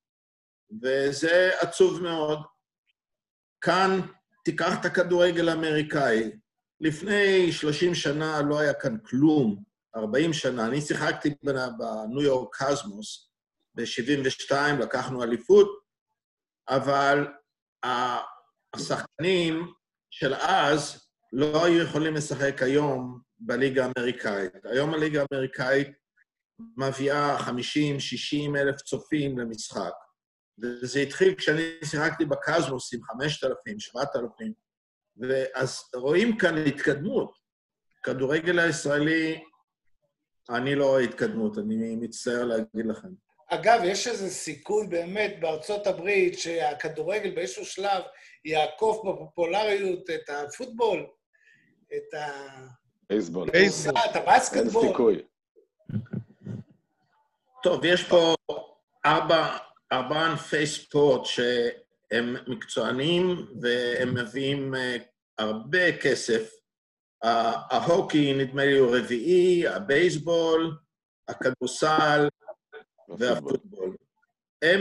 Speaker 10: וזה עצוב מאוד. כאן תיקח את הכדורגל האמריקאי. לפני 30 שנה לא היה כאן כלום, 40 שנה. אני שיחקתי בנ- בניו יורק קזמוס ב-72, לקחנו אליפות, אבל השחקנים של אז לא היו יכולים לשחק היום בליגה האמריקאית. היום הליגה האמריקאית מביאה 50-60 אלף צופים למשחק. וזה התחיל כשאני שיחקתי בקזמוס עם 5,000, 7,000, ואז רואים כאן התקדמות. כדורגל הישראלי, אני לא רואה התקדמות, אני מצטער להגיד לכם.
Speaker 1: אגב, יש איזה סיכוי באמת בארצות הברית שהכדורגל באיזשהו שלב יעקוף בפופולריות את הפוטבול, את ה...
Speaker 4: בייסבול.
Speaker 7: בייסבול.
Speaker 1: את
Speaker 4: אין
Speaker 1: הבסקטבול.
Speaker 4: סיכוי.
Speaker 10: טוב, יש פה ארבע, ארבע ענפי ספורט שהם מקצוענים והם מביאים אה, הרבה כסף. ההוקי, נדמה לי, הוא רביעי, הבייסבול, הכדורסל והפוטבול. הם,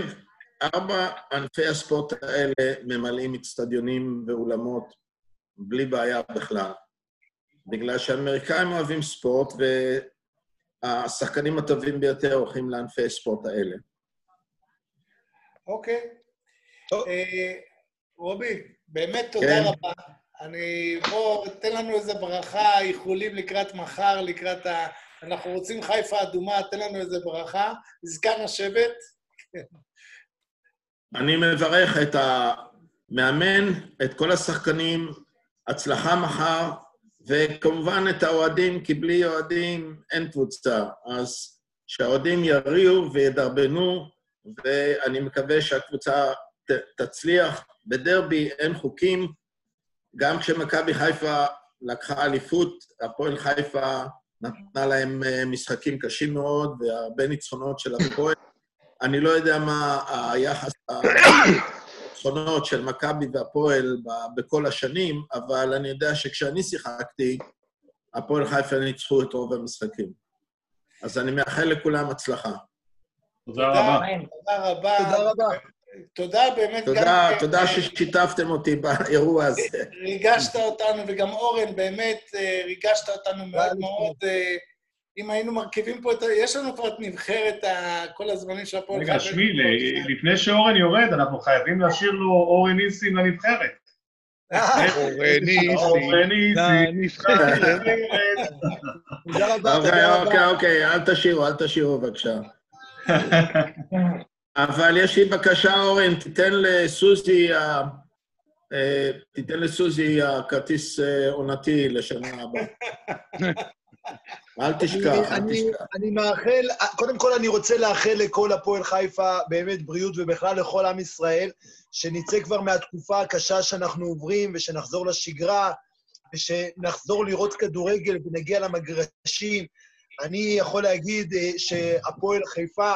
Speaker 10: ארבע ענפי הספורט האלה ממלאים אצטדיונים ואולמות בלי בעיה בכלל. בגלל שהאמריקאים אוהבים ספורט, והשחקנים הטובים ביותר הולכים לענפי הספורט האלה.
Speaker 1: אוקיי.
Speaker 9: טוב.
Speaker 1: אה, רובי, באמת תודה
Speaker 10: כן.
Speaker 1: רבה. אני... בוא, תן לנו איזה ברכה, איחולים לקראת מחר, לקראת ה... אנחנו רוצים חיפה אדומה, תן לנו איזה ברכה. זקן השבט. <laughs>
Speaker 10: אני מברך את המאמן, את כל השחקנים, הצלחה מחר, וכמובן את האוהדים, כי בלי אוהדים אין קבוצה. אז שהאוהדים יריעו וידרבנו, ואני מקווה שהקבוצה ת, תצליח. בדרבי אין חוקים. גם כשמכבי חיפה לקחה אליפות, הפועל חיפה נתנה להם אה, משחקים קשים מאוד, והרבה ניצחונות של הפועל. אני לא יודע מה היחס הניצחונות של מכבי והפועל בכל השנים, אבל אני יודע שכשאני שיחקתי, הפועל חיפה ניצחו את רוב המשחקים. אז אני מאחל לכולם הצלחה.
Speaker 2: תודה רבה.
Speaker 1: תודה רבה.
Speaker 9: תודה רבה.
Speaker 1: תודה באמת גם...
Speaker 10: תודה,
Speaker 1: כן,
Speaker 10: תודה ששיתפתם אותי באירוע הזה.
Speaker 1: ריגשת אותנו, וגם אורן, באמת אה, ריגשת אותנו מאוד מאוד. אה, אם היינו מרכיבים פה את ה... יש לנו כבר את נבחרת ה- כל הזמנים של הפועל
Speaker 2: רגע. שמי, ל- לפני שאורן יורד, אנחנו חייבים לשיר לו אורן ניסים לנבחרת. אורן ניסים.
Speaker 9: תודה רבה,
Speaker 10: אוקיי, אוקיי. אוקיי, אל תשאירו, אל תשאירו בבקשה. <laughs> אבל יש לי בקשה, אורן, תיתן לסוזי, אה, תיתן לסוזי הכרטיס אה, עונתי לשנה הבאה. <laughs> אל תשכח, אל
Speaker 9: אני-
Speaker 10: תשכח.
Speaker 9: אני מאחל, קודם כל אני רוצה לאחל לכל הפועל חיפה באמת בריאות ובכלל לכל עם ישראל, שנצא כבר מהתקופה הקשה שאנחנו עוברים ושנחזור לשגרה ושנחזור לראות כדורגל ונגיע למגרשים. אני יכול להגיד אה, שהפועל חיפה,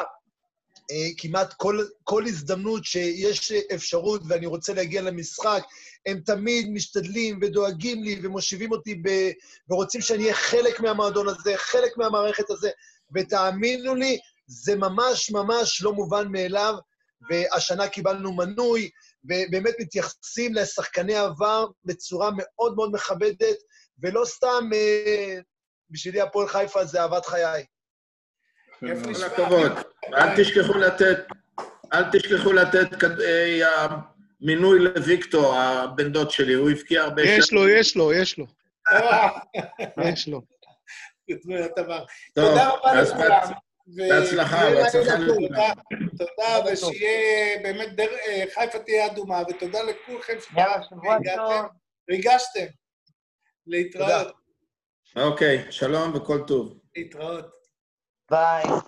Speaker 9: כמעט כל, כל הזדמנות שיש אפשרות ואני רוצה להגיע למשחק, הם תמיד משתדלים ודואגים לי ומושיבים אותי ב... ורוצים שאני אהיה חלק מהמועדון הזה, חלק מהמערכת הזה, ותאמינו לי, זה ממש ממש לא מובן מאליו, והשנה קיבלנו מנוי, ובאמת מתייחסים לשחקני עבר בצורה מאוד מאוד מכבדת, ולא סתם, אה, בשבילי הפועל חיפה זה אהבת חיי.
Speaker 1: כיף
Speaker 10: כל. הכבוד. אל תשכחו לתת, אל תשכחו לתת אה, מינוי לוויקטור, הבן דוד שלי, הוא הבקיע הרבה
Speaker 7: יש לו, יש לו, יש לו, <laughs> יש לו.
Speaker 1: תודה רבה. לכולם.
Speaker 10: בהצלחה, בהצלחה. לכולם.
Speaker 1: תודה, תודה, ושיהיה באמת, אה, חיפה תהיה אדומה, ותודה לכולכם שהגעתם. ריגשתם. להתראות.
Speaker 10: אוקיי, שלום וכל טוב.
Speaker 1: להתראות.
Speaker 6: ביי.